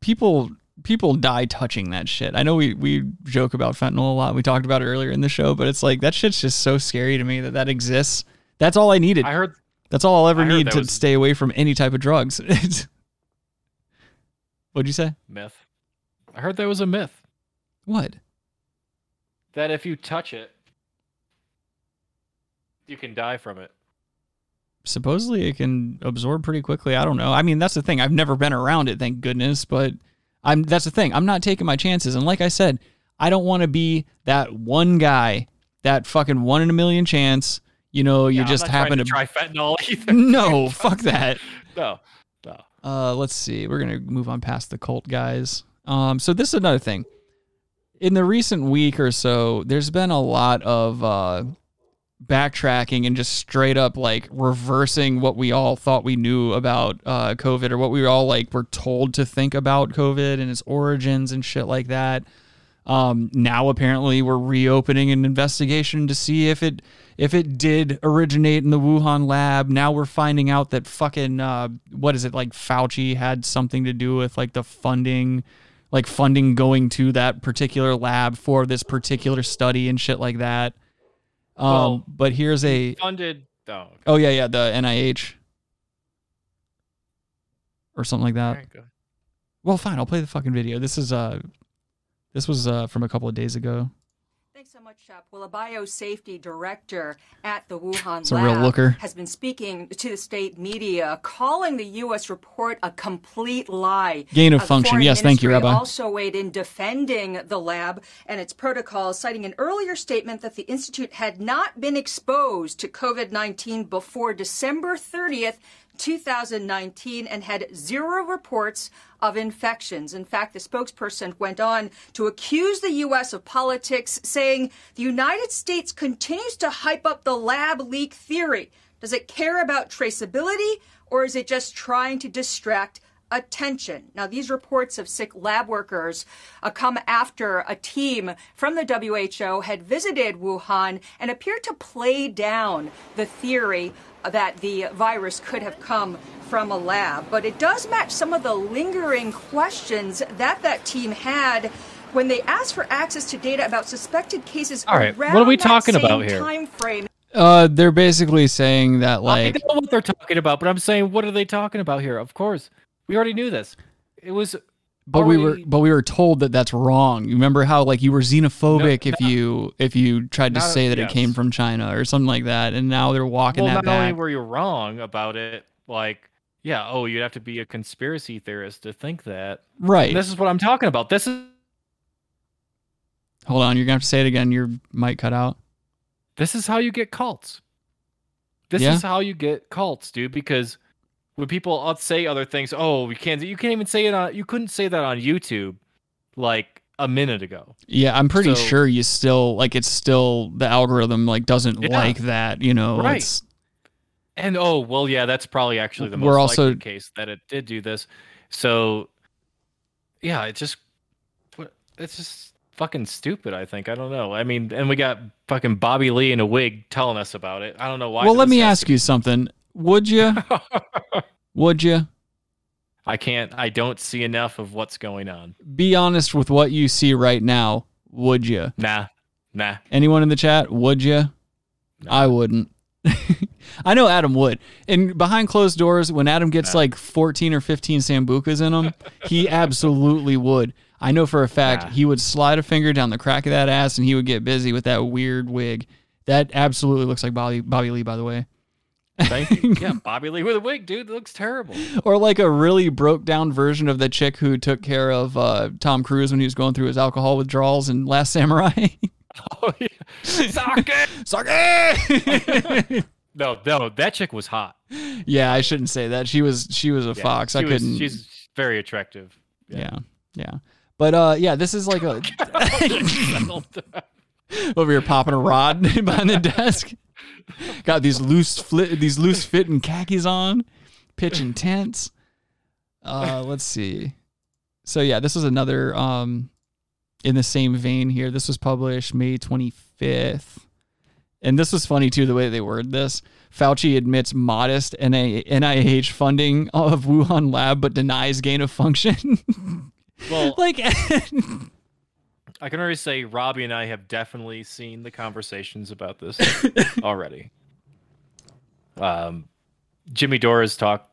people people die touching that shit. I know we we joke about fentanyl a lot. We talked about it earlier in the show, but it's like that shit's just so scary to me that that exists. That's all I needed. I heard That's all I'll ever need to was- stay away from any type of drugs. [LAUGHS] What'd you say? myth. I heard that was a myth What? that if you touch it, you can die from it. supposedly it can absorb pretty quickly. I don't know. I mean, that's the thing. I've never been around it, thank goodness, but I'm that's the thing. I'm not taking my chances. And like I said, I don't want to be that one guy, that fucking one in a million chance. You know, you Yeah, just happen to to, try fentanyl [LAUGHS] either. No, [LAUGHS] fuck that. No, no. Uh, let's see. We're gonna move on past the cult guys. Um, so this is another thing. In the recent week or so, there's been a lot of uh, backtracking and just straight up like reversing what we all thought we knew about uh, COVID or what we all like were told to think about COVID and its origins and shit like that. Um, now apparently we're reopening an investigation to see if it if it did originate in the Wuhan lab. Now we're finding out that fucking uh, what is it like Fauci had something to do with like the funding, like funding going to that particular lab for this particular study and shit like that. Um, Well, but here's a Funded. Oh, oh yeah yeah the NIH or something like that. Well, fine. I'll play the fucking video. This is uh, this was uh from a couple of days ago. Thanks so much, Shep. Well, a biosafety director at the Wuhan lab real looker. has been speaking to the state media, calling the U.S. report a complete lie. Gain of Uh, function. Yes, thank you, Rabbi. Also weighed in defending the lab and its protocols, citing an earlier statement that the institute had not been exposed to COVID-19 before December 30th. 2019 and had zero reports of infections. In fact, the spokesperson went on to accuse the U.S. of politics, saying the United States continues to hype up the lab leak theory. Does it care about traceability or is it just trying to distract attention. Now, these reports of sick lab workers uh, come after a team from the WHO had visited Wuhan and appeared to play down the theory that the virus could have come from a lab. But it does match some of the lingering questions that that team had when they asked for access to data about suspected cases All right, around what are we that talking same about here? Time frame. Uh, they're basically saying that like I like know what they're talking about, but I'm saying, what are they talking about here? Of course, we already knew this. It was, but we were but we were told that that's wrong. You remember how like you were xenophobic if [LAUGHS] you if you tried to not- say that it yes. came from China or something like that, and now they're walking well, that not only back. were you wrong about it, like, yeah, oh, you'd have to be a conspiracy theorist to think that. Right. And this is what I'm talking about. This is Hold on, you're gonna have to say it again. Your mic cut out. this is how you get cults. This Yeah? is how you get cults, dude. Because when people say other things, oh, you can't, you can't even say it on, you couldn't say that on YouTube, like a minute ago. Yeah, I'm pretty So- sure you still like it's still the algorithm like doesn't Yeah. like that. You know, Right. And oh, well, yeah, that's probably actually the most We're likely also- case that it did do this. So, yeah, it just, it's just fucking stupid. I think I don't know. I mean, and we got fucking Bobby Lee in a wig telling us about it. I don't know why. well. Let me ask you something. Would you? [LAUGHS] would you I can't. I don't see enough of what's going on. be honest with what you see right now? Would you? Nah, nah. Anyone in the chat? Would you? I wouldn't. [LAUGHS] I know Adam would. And behind closed doors, when Adam gets like 14 or 15 sambucas in him, he [LAUGHS] absolutely would. I know for a fact Nah. he would slide a finger down the crack of that ass and he would get busy with that weird wig. That absolutely looks like Bobby Bobby Lee, by the way. Thank you. [LAUGHS] yeah, Bobby Lee with a wig, dude. That looks terrible. Or like a really broke down version of the chick who took care of uh, Tom Cruise when he was going through his alcohol withdrawals in Last Samurai. [LAUGHS] Oh yeah, Sake. [LAUGHS] Sake. no, no, that chick was hot. yeah, I shouldn't say that. She was she was a Yeah, fox. I couldn't. she's very attractive. yeah. yeah, But uh, yeah, this is like a over here popping a rod behind the desk. [LAUGHS] Got these loose flit, these loose fitting khakis on, pitching tents. Uh, let's see. So yeah, this was another um, in the same vein here. This was published May twenty fifth, and this was funny too the way they word this. Fauci admits modest NA- NIH funding of Wuhan lab, but denies gain of function. [LAUGHS] Well, like [LAUGHS] I can already say Robbie and I have definitely seen the conversations about this [LAUGHS] already. Um, Jimmy Dore has talked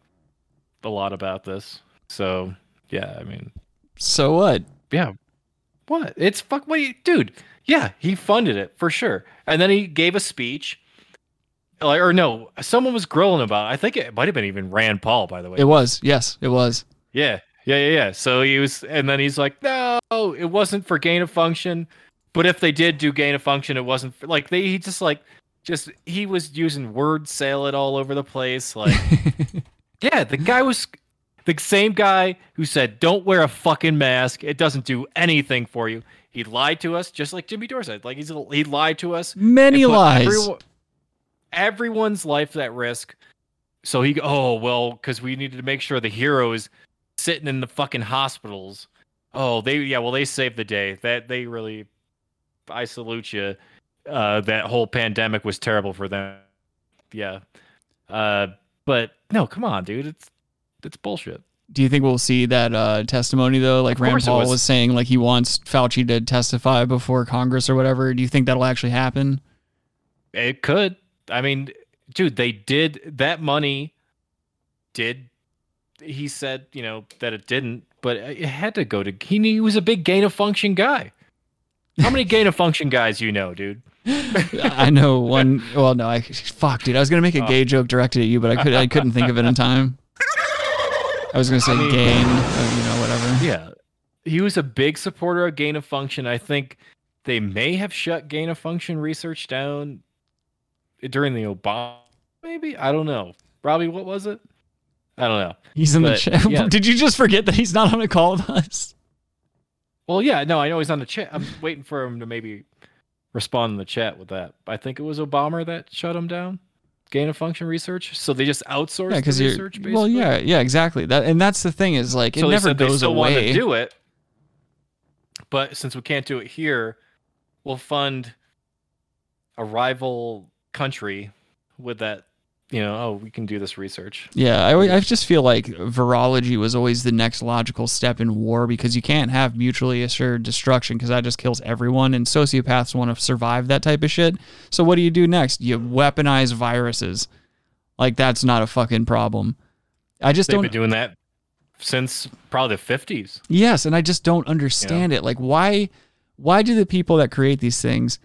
a lot about this, so yeah, I mean, so what? yeah, what? It's fuck, wait, dude, yeah, he funded it for sure, and then he gave a speech. Like, or no, someone was grilling about. It. I think it might have been even Rand Paul, by the way. It was yes, it was. Yeah, yeah, yeah, yeah. So he was, and then he's like, no, it wasn't for gain of function. But if they did do gain of function, it wasn't for, like they he just like just he was using word salad all over the place. Like, [LAUGHS] yeah, the guy was the same guy who said, "Don't wear a fucking mask. It doesn't do anything for you." He lied to us, just like Jimmy Dore said. Like he's he lied to us. Many lies. everyone- everyone's life at risk. So he, oh well, because we needed to make sure the hero is sitting in the fucking hospitals. Oh, they yeah, well they saved the day. That they really, I salute you. Uh, that whole pandemic was terrible for them. Yeah, uh, but no, come on, dude, it's it's bullshit. Do you think we'll see that uh, testimony though? Like Rand Paul was. was. saying, like he wants Fauci to testify before Congress or whatever. Do you think that'll actually happen? It could. I mean, dude, they did that money. Did he said you know that it didn't, but it had to go to he. He was a big gain of function guy. How many gain of function guys you know, dude? [LAUGHS] I know one. Well, no, I fuck, dude. I was gonna make a Oh. gay joke directed at you, but I could I couldn't think of it in time. I was gonna say mean- gain, uh, you know, whatever. Yeah. He was a big supporter of gain of function. I think they may have shut gain of function research down during the Obama, maybe? I don't know. Robbie, what was it? I don't know. He's in the chat. yeah. [LAUGHS] Did you just forget that he's not on a call with us? Well, yeah, no, I know he's on the chat. I'm waiting for him to maybe respond in the chat with that. I think it was Obama that shut him down. Gain of function research. So they just outsourced Yeah, the research. Basically. Well, yeah, yeah, exactly. That and that's the thing is like it so never goes away. to do it, but since we can't do it here, we'll fund a rival country with that. You know, oh, we can do this research. Yeah, I, I just feel like virology was always the next logical step in war because you can't have mutually assured destruction because that just kills everyone, and sociopaths want to survive that type of shit. So what do you do next? You weaponize viruses. Like that's not a fucking problem. I just They've don't. been doing that since probably the fifties. Yes, and I just don't understand it. Like why why do the people that create these things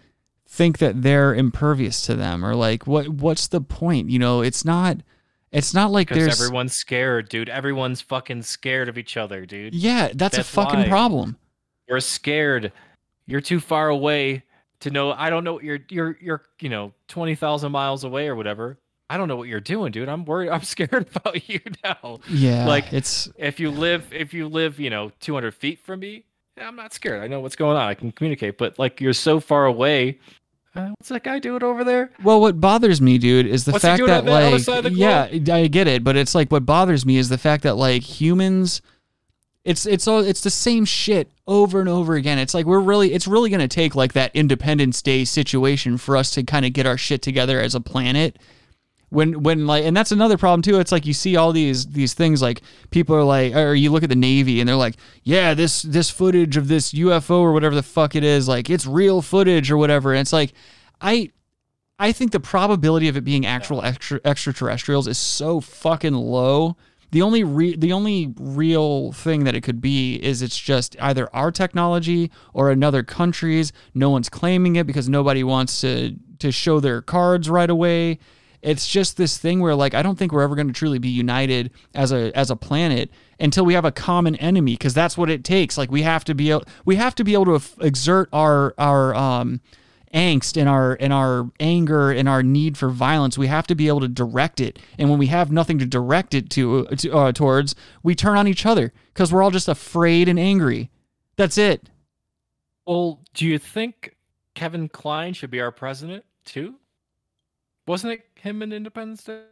think that they're impervious to them or like what what's the point? You know, it's not it's not like there's everyone's scared, dude. Everyone's fucking scared of each other, dude. Yeah, that's, a fucking why. problem. You're scared. You're too far away to know. I don't know. You're you're you're you know twenty thousand miles away or whatever. I don't know what you're doing, dude. I'm worried. [LAUGHS] I'm scared about you now. Yeah, like it's if you live if you live you know 200 feet from me, I'm not scared. I know what's going on. I can communicate. But like you're so far away. Uh, what's that guy doing over there? Well, what bothers me, dude, is the What's fact that on the other like side of the yeah, I get it, but it's like what bothers me is the fact that like humans it's it's all it's the same shit over and over again. It's like we're really it's really going to take like that Independence Day situation for us to kind of get our shit together as a planet. When when like and that's another problem too. It's like you see all these these things like people are like or you look at the Navy and they're like, "Yeah, this this footage of this UFO or whatever the fuck it is, like it's real footage or whatever." And it's like I I think the probability of it being actual extra, extraterrestrials is so fucking low. The only re- the only real thing that it could be is it's just either our technology or another country's. No one's claiming it because nobody wants to to show their cards right away. It's just this thing where like I don't think we're ever going to truly be united as a as a planet until we have a common enemy because that's what it takes. Like we have to be able we have to be able to exert our our um angst and our and our anger and our need for violence we have to be able to direct it and when we have nothing to direct it to, to uh, towards we turn on each other because we're all just afraid and angry that's it Well, do you think Kevin Kline should be our president too? Wasn't it him in Independence Day?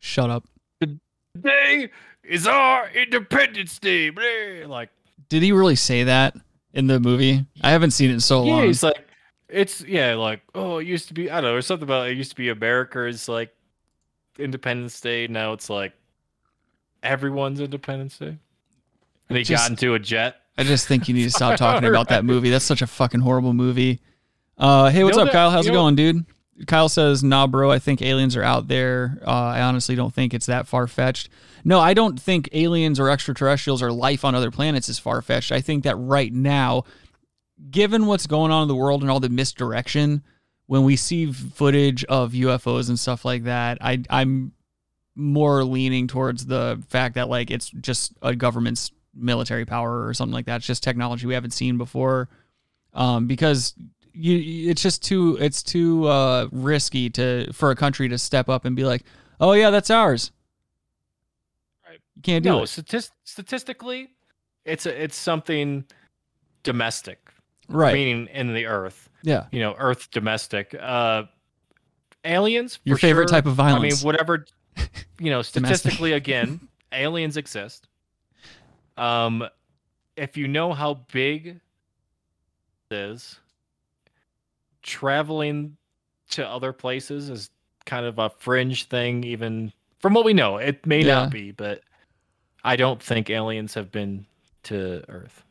shut up Today is our Independence Day. Blah. Like, did he really say that in the movie i haven't seen it in so yeah, long he's like, it's yeah, like, oh, it used to be, I don't know, or something about it used to be America's like Independence Day. Now it's like everyone's Independence Day. And he Just- got into a jet. I just think you need to stop talking about that [LAUGHS] movie. That's such a fucking horrible movie. Uh hey what's know up that- kyle? how's it going dude? Kyle says nah bro i think aliens are out there. Uh, i honestly don't think it's that far-fetched. No i don't think aliens or extraterrestrials or life on other planets is far-fetched. I think that right now given what's going on in the world and all the misdirection when we see footage of ufos and stuff like that i i'm more leaning towards the fact that like it's just a government's military power or something like that. It's just technology we haven't seen before. Um, because you, it's just too, it's too uh, risky to for a country to step up and be like, oh yeah, that's ours. Right. You can't do no, it. statist- statistically, it's a, it's something domestic, Right. Meaning in the Earth. Yeah. You know, Earth domestic. Uh, aliens. Your favorite sure. type of violence. I mean, whatever. You know, [LAUGHS] statistically, again, aliens exist. Um, if you know how big is, traveling to other places is kind of a fringe thing. Even from what we know, it may Yeah. not be, but I don't think aliens have been to Earth.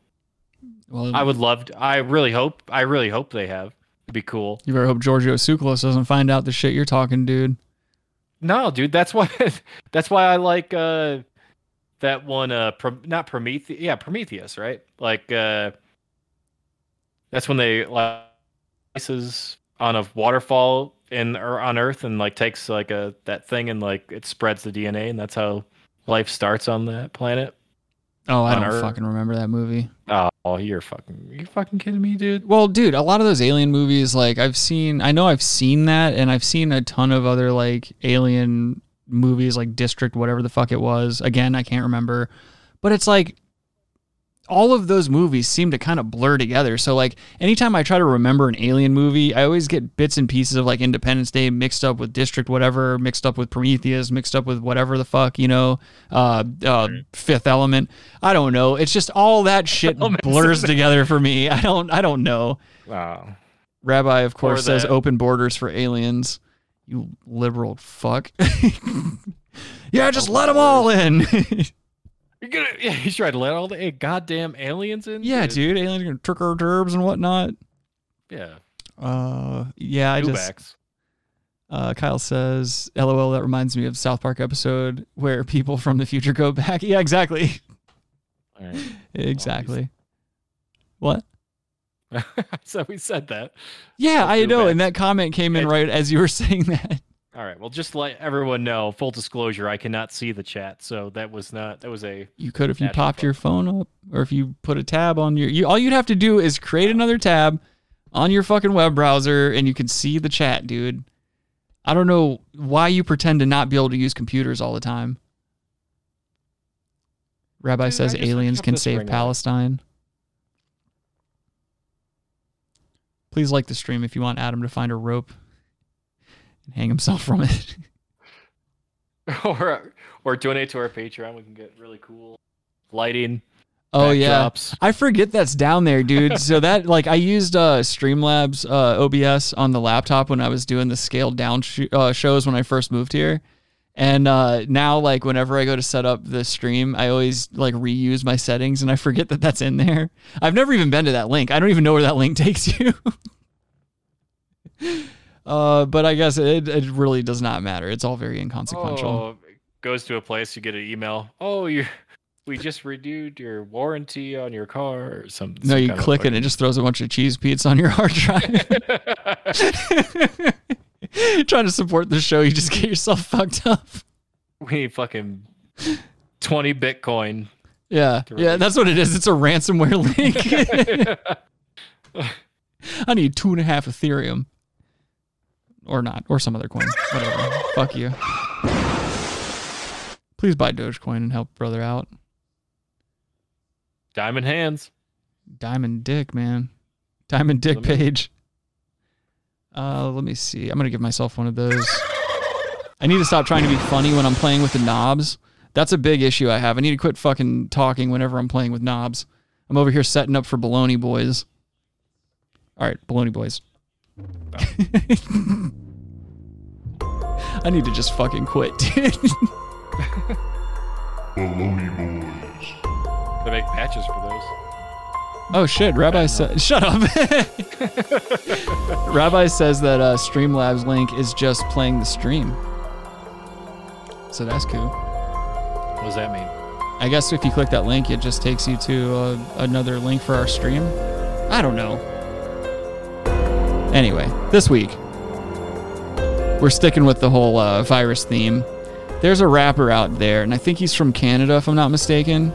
Well, I would love. To, I really hope. I really hope they have. It'd be cool. You better hope Giorgio Tsoukalos doesn't find out the shit you're talking, dude. No, dude, that's why. [LAUGHS] that's why I like. uh that one uh Pro- not Prometheus yeah Prometheus right like uh that's when they like places on a waterfall in or on Earth and like takes like a that thing and like it spreads the DNA and that's how life starts on that planet. Oh, I don't Earth. fucking remember that movie. Oh, you're fucking you're fucking kidding me, dude? Well, dude, a lot of those alien movies, like I've seen, I know I've seen that, and I've seen a ton of other like alien movies, like District, whatever the fuck it was. Again, I can't remember, but it's like all of those movies seem to kind of blur together. So like anytime I try to remember an alien movie, I always get bits and pieces of like Independence Day mixed up with District whatever, mixed up with Prometheus, mixed up with whatever the fuck, you know, uh, uh Fifth Element. I don't know. It's just all that [LAUGHS] shit blurs together for me. I don't I don't know. Wow. Rabbi, of course, says open borders for aliens. You liberal fuck. [LAUGHS] yeah, just let them all in. [LAUGHS] You're gonna [LAUGHS] yeah, he's trying to let all the goddamn aliens in. yeah, dude, aliens are gonna trick our turbs and whatnot. Yeah. Uh, yeah, I just. Uh, Kyle says, "LOL." That reminds me of South Park episode where people from the future go back. Yeah, exactly. Right. exactly. What? [LAUGHS] so we said that. Yeah, I know. And that comment came in right as you were [LAUGHS] saying that. All right. Well, just let everyone know. Full disclosure: I cannot see the chat, so that was not. That was a. You could if you popped your phone up, or if you put a tab on your. You all you'd have to do is create another tab on your fucking web browser, and you can see the chat, dude. I don't know why you pretend to not be able to use computers all the time. Rabbi Dude, says aliens can save Palestine. on. Palestine. Please like the stream if you want Adam to find a rope and hang himself from it. [LAUGHS] or or donate to our Patreon. We can get really cool lighting. Oh yeah. I forget that's down there, dude. so that [LAUGHS] like I used uh, Streamlabs uh, OBS on the laptop when I was doing the scaled down sh- uh, shows when I first moved here, and uh, now like whenever I go to set up the stream, I always like reuse my settings, and I forget that that's in there. I've never even been to that link. I don't even know where that link [LAUGHS] takes you. uh, but I guess it it really does not matter. It's all very inconsequential. Oh, goes to a place, you get an email. Oh, you. We just renewed your warranty on your car or something. No, you click it, and it just throws a bunch of cheese pizza on your hard drive. [LAUGHS] [LAUGHS] [LAUGHS] Trying to support the show, you just get yourself fucked up. We need fucking twenty Bitcoin. Yeah, yeah, that's what it is. It's a ransomware link. [LAUGHS] I need two and a half Ethereum, or not, or some other coin. Whatever. Fuck you. Please buy Dogecoin and help brother out. Diamond hands. Diamond Dick, man. Diamond Dick page. Uh, let me see. I'm gonna give myself one of those. I need to stop trying to be funny when I'm playing with the knobs. That's a big issue I have. I need to quit fucking talking whenever I'm playing with knobs. I'm over here setting up for baloney boys. All right, baloney boys. [LAUGHS] I need to just fucking quit, dude. [LAUGHS] Baloney boys. They make patches for those. Oh shit! Rabbi said, "Shut up." [LAUGHS] Rabbi says that uh, Streamlabs link is just playing the stream, so that's cool. What does that mean? I guess if you click that link, it just takes you to uh, another link for our stream. I don't know. Anyway, this week we're sticking with the whole uh, virus theme. There's a rapper out there, and I think he's from Canada, if I'm not mistaken.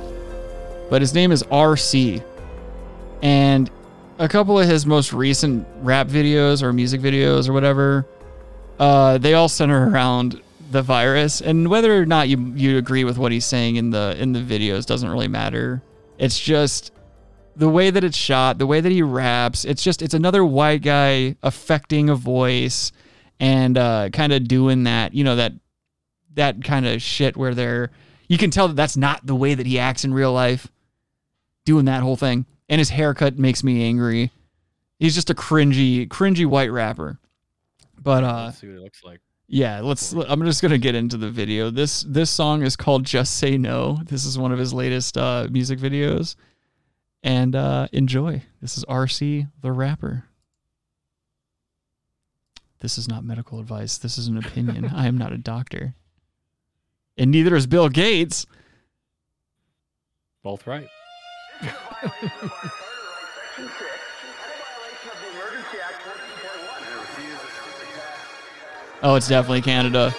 But his name is RC. And a couple of his most recent rap videos or music videos or whatever, uh, they all center around the virus. And whether or not you you agree with what he's saying in the in the videos doesn't really matter. It's just the way that it's shot, the way that he raps. It's just it's another white guy affecting a voice and uh, kind of doing that, you know, that that kind of shit where they're you can tell that that's not the way that he acts in real life doing that whole thing and his haircut makes me angry. He's just a cringy cringy white rapper. But uh Let's see what it looks like. yeah let's i'm just gonna get into the video. This this song is called just say no. This is one of his latest uh music videos. And uh enjoy. This is rc the rapper. This is not medical advice. This is an opinion. [LAUGHS] I am not a doctor. And neither is bill gates. Both right. Oh, it's definitely Canada.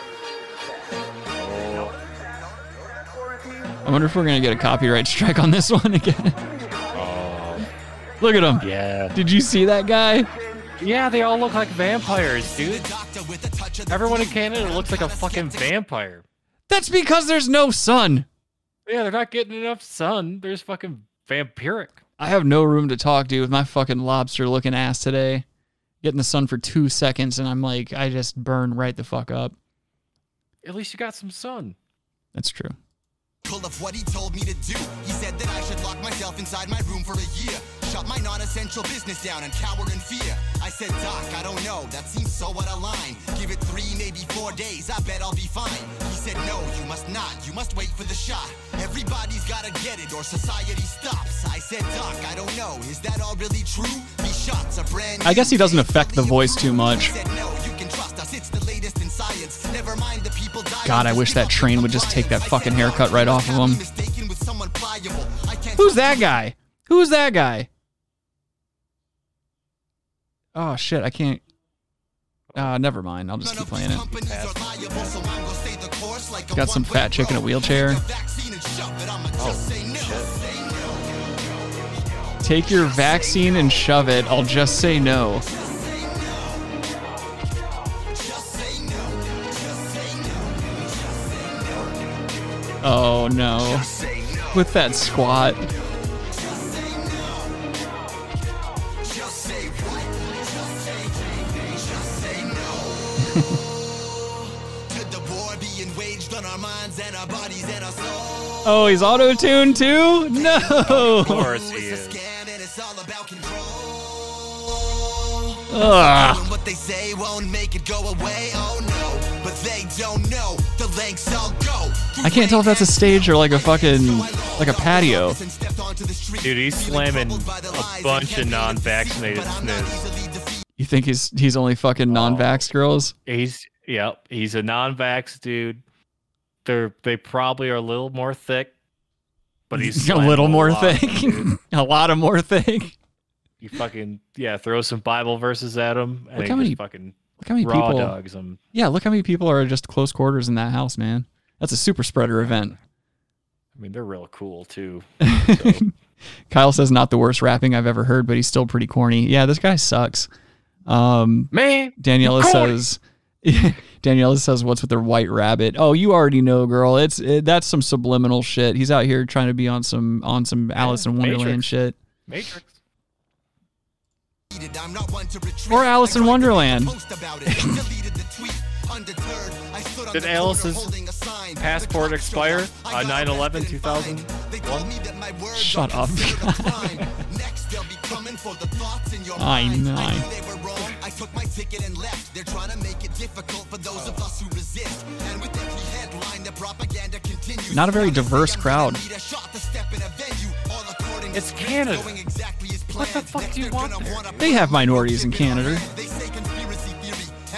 I wonder if we're gonna get a copyright strike on this [LAUGHS] one again. Look at him. Yeah. Did you see that guy? Yeah, they all look like vampires, dude. Everyone in Canada looks like a fucking vampire. That's because there's no sun. Yeah, they're not getting enough sun. There's fucking vampiric. I have no room to talk, dude, with my fucking lobster looking ass today. Getting the sun for two seconds, and I'm like, I just burn right the fuck up. At least you got some sun. That's true. Of what he told me to do. He said that I should lock myself inside my room for a year. Shut my non-essential business down and cower in fear. I said, Doc, I don't know. That seems so out of line. Give it three, maybe four days. I bet I'll be fine. He said, No, you must not. You must wait for the shot. Everybody's gotta get it or society stops. I said, Doc, I don't know. Is that all really true? These shots are brand I guess he doesn't affect the voice too much. said, No, God, I wish that train would just take that fucking haircut right off of him. Mistaken with someone pliable. I can't Who's that guy? Who's that guy? Oh shit, I can't. Uh, never mind. I'll just keep playing it. Got some fat chick in a wheelchair. Take your vaccine and shove it. I'll just say no. Oh no. With that squat. [LAUGHS] Oh, he's auto tuned too? No. Of course he is. Ugh. What they say won't make it go away. Oh no, but they don't know the lengths I'll go. I can't tell if that's a stage or like a fucking like a patio. Dude, he's slamming a bunch of non-vaccinated sniz. You think he's he's only fucking oh. non-vax girls? He's yep, he's a non-vax dude. They're they probably are a little more thick, but he's [LAUGHS] a little more lot thick. [LAUGHS] a lot of more thick. You fucking yeah, throw some Bible verses at him, and Look he how many- fucking Look how many raw people. dogs him. Yeah, look how many people are just close quarters in that house, man. That's a super spreader event. I mean, they're real cool too. [LAUGHS] Kyle says not the worst rapping I've ever heard, but he's still pretty corny. Yeah, this guy sucks. Um, Man, Daniela says. [LAUGHS] Daniela says, "What's with the white rabbit?" Oh, you already know, girl. It's it, that's some subliminal shit. He's out here trying to be on some on some Alice in Wonderland Matrix. shit, Matrix. Or Alice in Wonderland. Did Alice's passport expire on 9/11 2001? Shut up. I uh, [LAUGHS] know. I took my ticket and left. They're trying to make it difficult for those of us who resist. And with every headline, the propaganda continues. Not a very diverse crowd. It's Canada. What the fuck do you want there? They have minorities in Canada.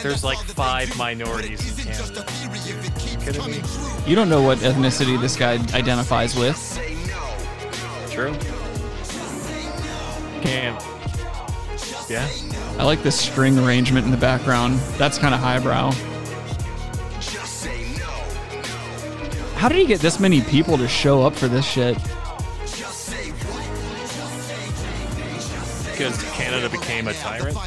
There's like five minorities in Canada. You kidding me? You don't know what ethnicity this guy identifies with. True. Can't. Yeah. I like the string arrangement in the background. That's kind of highbrow. How did he get this many people to show up for this shit? Because Canada became a tyrant.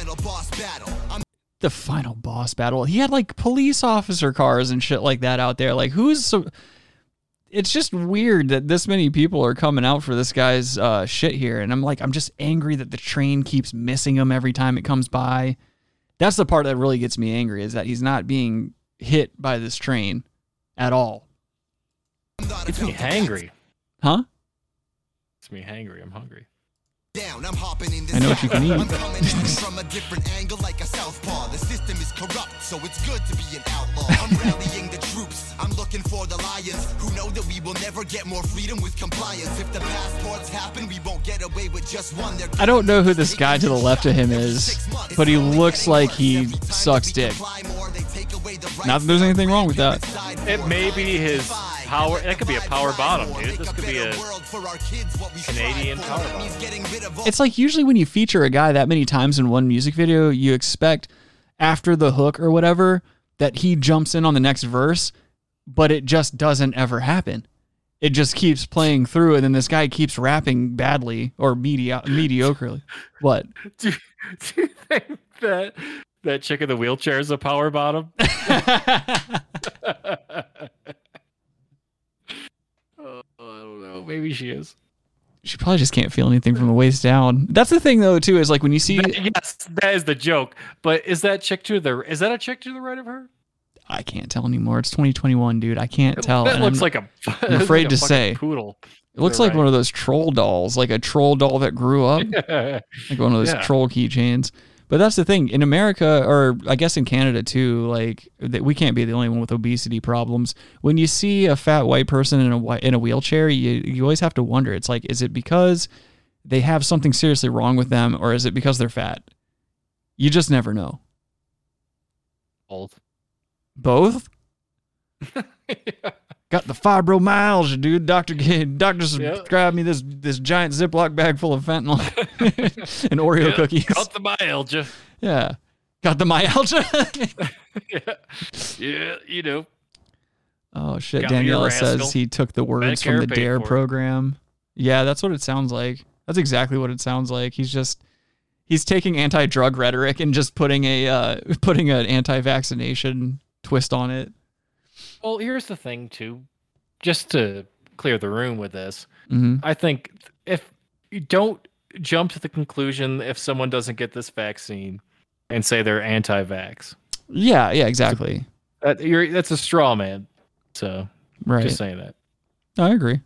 The final boss battle. He had like police officer cars and shit like that out there. Like who's so it's just weird that this many people are coming out for this guy's uh, shit here, and I'm like, I'm just angry that the train keeps missing him every time it comes by. That's the part that really gets me angry is that he's not being hit by this train at all. It's me hangry. Huh? It's me hangry. I'm hungry. Down, I'm hopping in this I know what you can [LAUGHS] I'm eat. coming at from a different angle like a southpaw. The system is corrupt, so it's good to be an outlaw. [LAUGHS] I'm rallying the troops. I'm looking for the lions who know that we will never get more freedom with compliance. If the passports happen, we won't get away with just one. They're I don't know who this guy to the left of him is, but he looks like he sucks dick. Not that there's anything wrong with that. It may be his power. That could be a power bottom, dude. This could be a Canadian power bottom. It's like usually when you feature a guy that many times in one music video, you expect after the hook or whatever that he jumps in on the next verse, but it just doesn't ever happen. It just keeps playing through, and then this guy keeps rapping badly or media- mediocrely. What? [LAUGHS] Do, do you think that that chick in the wheelchair is a power bottom? [LAUGHS] oh, I don't know. Maybe she is. She probably just can't feel anything from the waist down. That's the thing, though, too, is like when you see. That- yes, that is the joke. But is that chick to the is that a chick to the right of her? I can't tell anymore. It's 2021, dude. I can't tell. That and looks I'm, like a. [LAUGHS] I'm afraid like to say. poodle. It looks like one of those troll dolls, like a troll doll that grew up, [LAUGHS] like one of those Yeah. troll keychains. But that's the thing in America, or I guess in Canada too. Like that, we can't be the only one with obesity problems. When you see a fat white person in a in a wheelchair, you you always have to wonder. It's like, is it because they have something seriously wrong with them, or is it because they're fat? You just never know. Old. Both. [LAUGHS] Got the fibromyalgia, dude. Doctor, [LAUGHS] doctor subscribed me this this giant Ziploc bag full of fentanyl [LAUGHS] and Oreo Yeah, cookies. Got the myalgia. Yeah, got the myalgia. [LAUGHS] yeah. yeah, you know. oh shit! Got Daniela says he took the words from the Dare for it. program. Yeah, that's what it sounds like. That's exactly what it sounds like. He's just he's taking anti-drug rhetoric and just putting a uh, putting an anti-vaccination twist on it. Well, here's the thing too. Just to clear the room with this, Mhm. I think if you don't jump to the conclusion if someone doesn't get this vaccine and say they're anti-vax, Yeah, yeah, exactly. that, you're that's a straw man. So, Right. just saying that. I agree.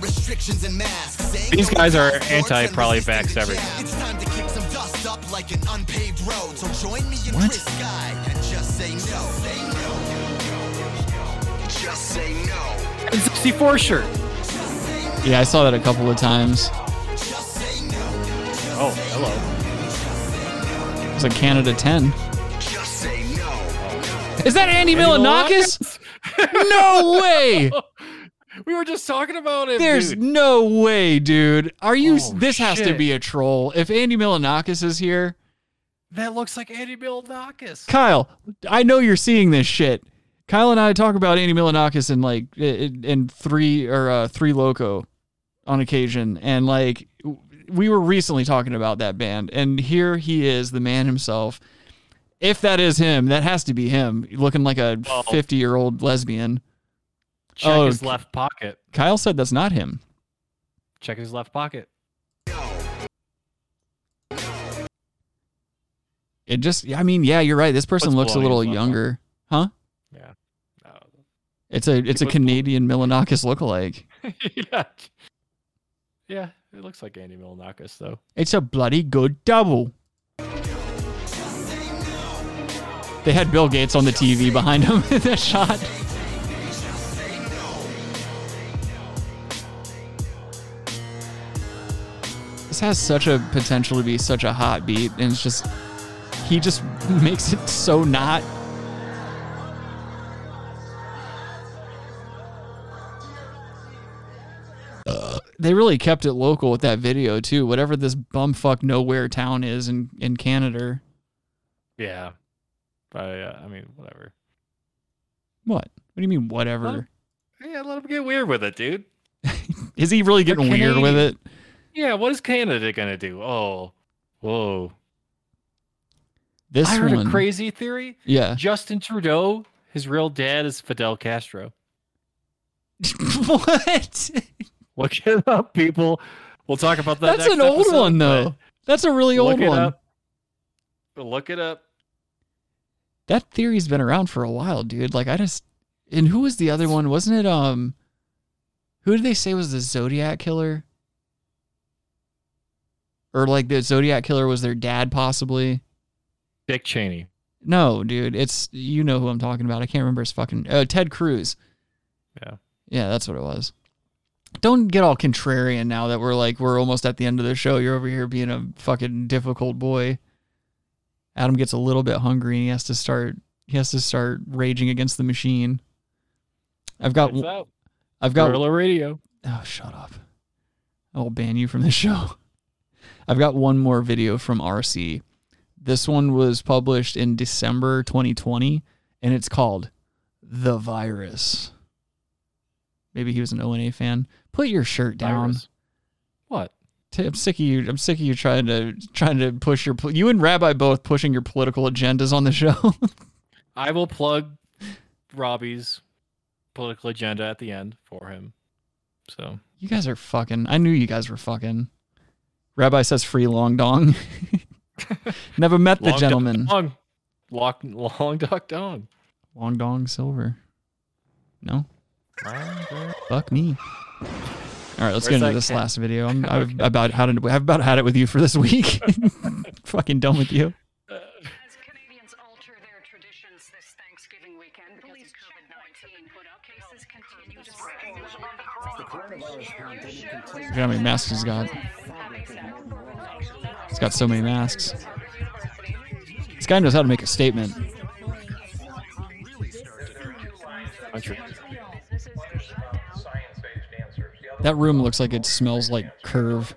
Restrictions and masks. These guys are anti and probably vax everything. It's time to kick some dust up like an unpaved road. So join me and What? Chris Sky and just say no. Say no. Just say no. N64 shirt. Yeah, I saw that a couple of times. Oh, hello. It's a Canada 10. Just say no. Is that Andy Andy Milonakis? [LAUGHS] no way! We were just talking about it. There's dude. no way, dude. Are you? Oh, this has to be a troll. If Andy Milonakis is here, That looks like Andy Milonakis. Kyle, I know you're seeing this shit. Kyle and I talk about Andy Milonakis in like in, in three or uh, three loco on occasion, and like we were recently talking about that band, and here he is, the man himself. If that is him, that has to be him, looking like a fifty-year-old lesbian. Check Oh, his left pocket. Kyle said that's not him. Check his left pocket. It just, I mean, yeah, you're right. This person What's looks a little younger, huh? It's a it's a Canadian Milonakis lookalike. [LAUGHS] yeah. Yeah, it looks like Andy Milonakis though. It's a bloody good double. They had Bill Gates on the TV behind him [LAUGHS] in that shot. This has such a potential to be such a hot beat, and it's just he just [LAUGHS] makes it so not. They really kept it local with that video too. Whatever this bumfuck nowhere town is in in Canada. Yeah. But uh, I mean, whatever. What? What do you mean whatever? Yeah, let him get weird with it, dude. [LAUGHS] Is he really getting weird with it? Yeah, what is Canada gonna do? Oh, whoa. This I heard one. a crazy theory. Yeah. Justin Trudeau, his real dad is Fidel Castro. [LAUGHS] what? Look it up, people. We'll talk about that. That's next an old episode, one though. That's a really old one. up. Look it up. That theory's been around for a while, dude. Like I just and who was the other one? Wasn't it um who did they say was the Zodiac killer? Or like the Zodiac killer was their dad possibly? Dick Cheney. No, dude. It's you know who I'm talking about. I can't remember his fucking uh, Ted Cruz. Yeah. Yeah, that's what it was. Don't get all contrarian now that we're like we're almost at the end of the show. You're over here being a fucking difficult boy. Adam gets a little bit hungry and he has to start he has to start raging against the machine. I've got. I've got. Guerrilla Radio. Oh, shut up. I will ban you from the [LAUGHS] show. I've got one more video from RC. This one was published in December 2020, and it's called The Virus. Maybe he was an ONA fan. Put your shirt down. Virus. What? I'm sick of you. I'm sick of you trying to trying to push your. You and Rabbi both pushing your political agendas on the show. [LAUGHS] I will plug Robbie's political agenda at the end for him. So you guys are fucking. I knew you guys were fucking. Rabbi says free long dong. [LAUGHS] Never met the Long gentleman. Dong. Lock, Long Duk Dong. Long dong silver. No. Fuck me. All right, let's Where's get into this cat? last video. [LAUGHS] I'm I've about had it. I've about had it with you for this week. [LAUGHS] Fucking done with you. Look how many masks he's got. He's got so many masks. This guy knows how to make a statement. That room looks like it smells like curve.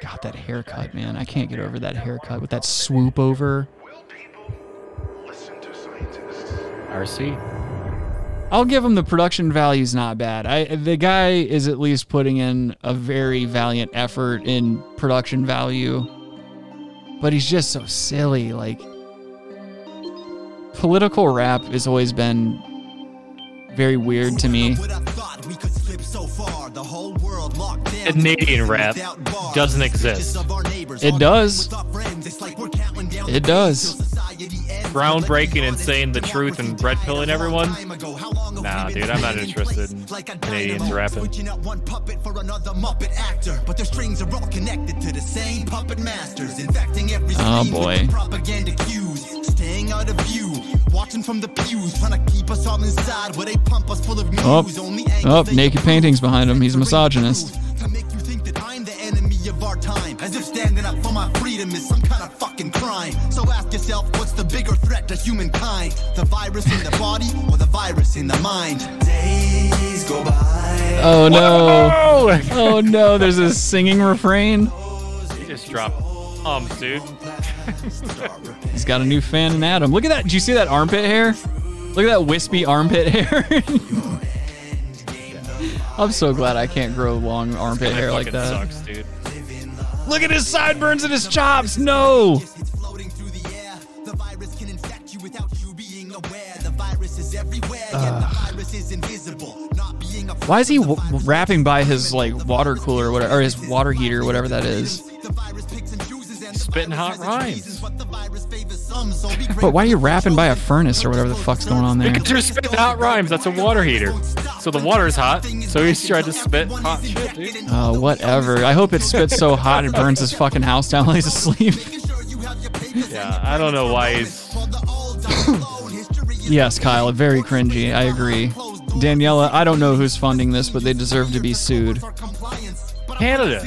God, that haircut, man. I can't get over that haircut with that swoop over. RC. I'll give him the production value's not bad. I the guy is at least putting in a very valiant effort in production value. But he's just so silly. Like political rap has always been very weird to me. Canadian rap doesn't exist. It does. It does. Groundbreaking and saying the truth and red pilling everyone. Nah, dude, I'm not interested in Canadians rapping. But their strings are all connected to the same puppet masters, infecting every Oh, boy. propaganda cues. Staying out of view, watching from the pews, trying to keep us all inside where they pump us full of news. Oh, Only oh, naked paintings behind him. He's a misogynist. The of our time. As if standing up for my freedom is some kind of fucking crime. So ask yourself, what's the bigger threat to humankind? The virus in the body or the virus in the mind? Days go by. Oh no. Oh no, there's a singing refrain. He just dropped ums, dude. [LAUGHS] He's got a new fan in Adam. Look at that. Did you see that armpit hair? Look at that wispy armpit hair. [LAUGHS] I'm so glad I can't grow long armpit hair like that. sucks, dude. Look at his sideburns and his chops. No. The virus can infect you without you being aware. The virus is everywhere, yet the virus is invisible. Not being a Why is he w- rapping by his like water cooler or whatever, or his water heater, or whatever that is? Spitting hot rhymes. But why are you rapping by a furnace or whatever the fuck's going on there? Because you're spitting hot rhymes. That's a water heater. So the water's hot. So he's trying to spit hot shit, dude. Oh, whatever. I hope it spits so hot it burns his fucking house down while he's asleep. Yeah, I don't know why he's. [LAUGHS] Yes, Kyle, very cringy. I agree. Daniela, I don't know who's funding this, but they deserve to be sued. Canada.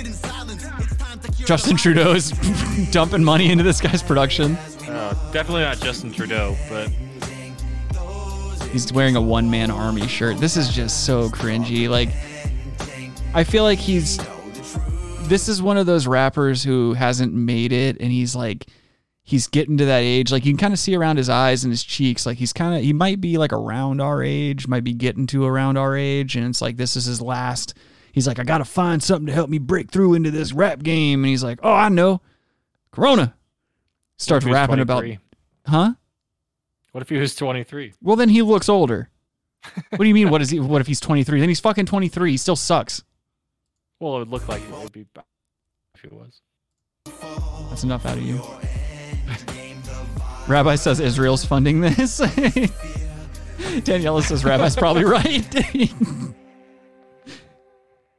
Justin Trudeau is [LAUGHS] dumping money into this guy's production. Definitely not Justin Trudeau, but He's wearing a one man army shirt. This is just so cringy. Like, I feel like he's. This is one of those rappers who hasn't made it, and he's like, he's getting to that age. Like, you can kind of see around his eyes and his cheeks. Like, he's kind of, he might be like around our age, might be getting to around our age, and it's like, this is his last. He's like, I got to find something to help me break through into this rap game. And he's like, oh, I know. Corona. Starts What if he was rapping about. 23? Huh? what if he was 23? Well, then he looks older. [LAUGHS] What do you mean? What is he? What if he's 23? Then he's fucking 23. He still sucks. Well, it would look like it would be if he was. That's enough out of you. [LAUGHS] Rabbi says Israel's funding this. [LAUGHS] Daniela says Rabbi's probably right.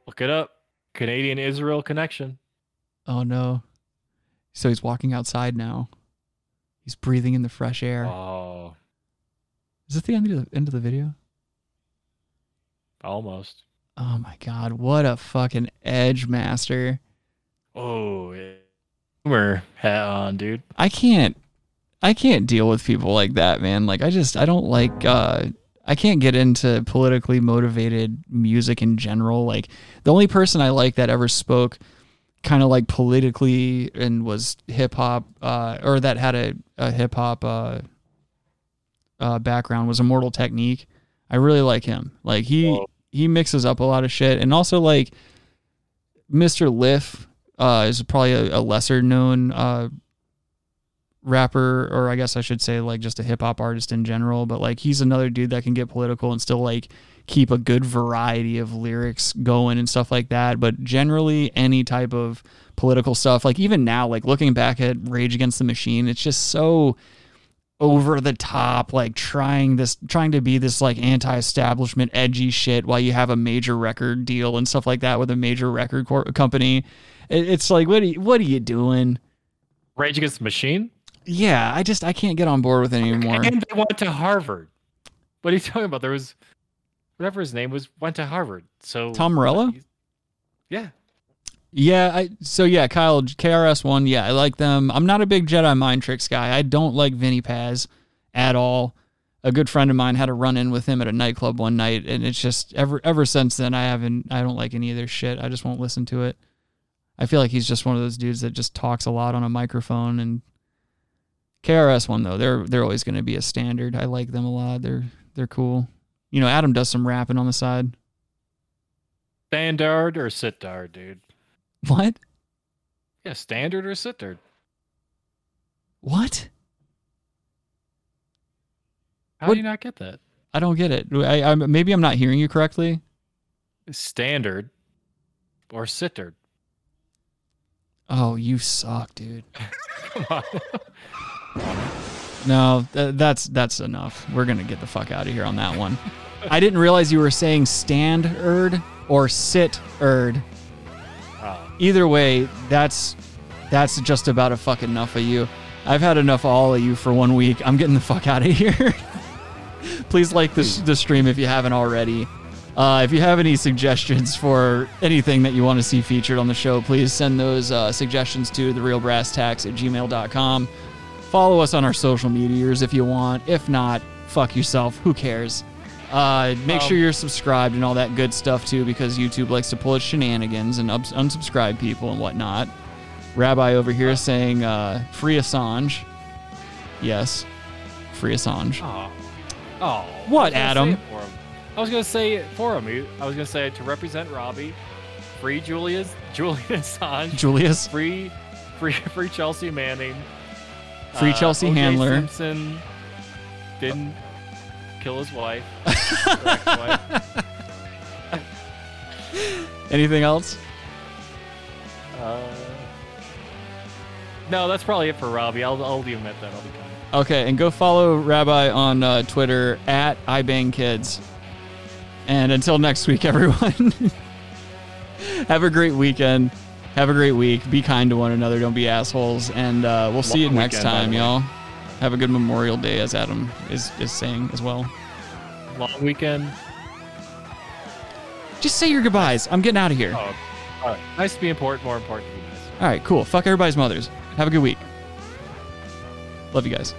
Look it up. Canadian Israel connection. oh no. So he's walking outside now. He's breathing in the fresh air. Oh, Is this the end of the end of the video? almost. Oh my god, what a fucking edge master. Oh, yeah. boomer hat on, dude. I can't I can't deal with people like that, man. Like I just I don't like uh I can't get into politically motivated music in general. Like the only person I like that ever spoke kind of like politically and was hip hop uh or that had a, a hip hop uh uh background was Immortal Technique. I really like him. Like he he mixes up a lot of shit and also like Mr. Lif uh is probably a, a lesser known uh rapper or I guess I should say like just a hip hop artist in general, but like he's another dude that can get political and still like keep a good variety of lyrics going and stuff like that, but generally any type of political stuff like even now like looking back at Rage Against the Machine, it's just so over the top like trying this trying to be this like anti-establishment edgy shit while you have a major record deal and stuff like that with a major record cor- company it, it's like what are you, what are you doing Rage Against the Machine. yeah i just i can't get on board with it anymore And they went to Harvard. What are you talking about? There was whatever his name was went to Harvard. So tom morello? Yeah. yeah i so yeah kyle krs1 yeah i like them. I'm not a big jedi mind tricks guy. I don't like Vinnie Paz at all. A good friend of mine had a run in with him at a nightclub one night and it's just ever ever since then i haven't i don't like any of their shit. I just won't listen to it. I feel like he's just one of those dudes that just talks a lot on a microphone and krs one though they're they're always going to be a standard. I like them a lot. They're they're cool you know adam does some rapping on the side Standard or Sittard, dude. what Yeah, standard or Sittard. what How What- do you not get that? i don't get it I, I maybe i'm not hearing you correctly Standard or Sittard. oh you suck dude [LAUGHS] Come on. No, th- that's that's enough. We're gonna get the fuck out of here on that one. I didn't realize you were saying stand erd or sit erd. Oh. Either way, that's that's just about a fuck enough of you. I've had enough of all of you for one week. I'm getting the fuck out of here. [LAUGHS] Please like this the stream if you haven't already. Uh, if you have any suggestions for anything that you want to see featured on the show, please send those uh, suggestions to the real brass tacks at gmail.com. Follow us on our social medias if you want. If not, fuck yourself. Who cares? Uh, make Um, sure you're subscribed and all that good stuff too, because YouTube likes to pull its shenanigans and ups- unsubscribe people and whatnot. Rabbi over here saying, uh, free Assange. Yes, free Assange. Oh. Oh. What, I Adam? say it for him. I was gonna say it for him. I was gonna say to represent Robbie, free Julius [LAUGHS] Julian Assange. Julius. Free free [LAUGHS] free Chelsea Manning. Free Chelsea O.J. Handler. Simpson didn't kill his wife. [LAUGHS] ex-wife. Anything else? Uh, no, that's probably it for Robbie. I'll I'll leave him at that. I'll be kind. Okay, and go follow Rabbi on uh, Twitter at iBangKids. And until next week, [LAUGHS] everyone, have a great weekend. Have a great week. Be kind to one another. Don't be assholes. And uh, we'll see you next weekend, time, y'all. Have a good Memorial Day, as Adam is, is saying as well. Long weekend. Just say your goodbyes. I'm getting out of here. Oh, all right. Nice to be important. More important to be nice. All right, cool. Fuck everybody's mothers. Have a good week. Love you guys.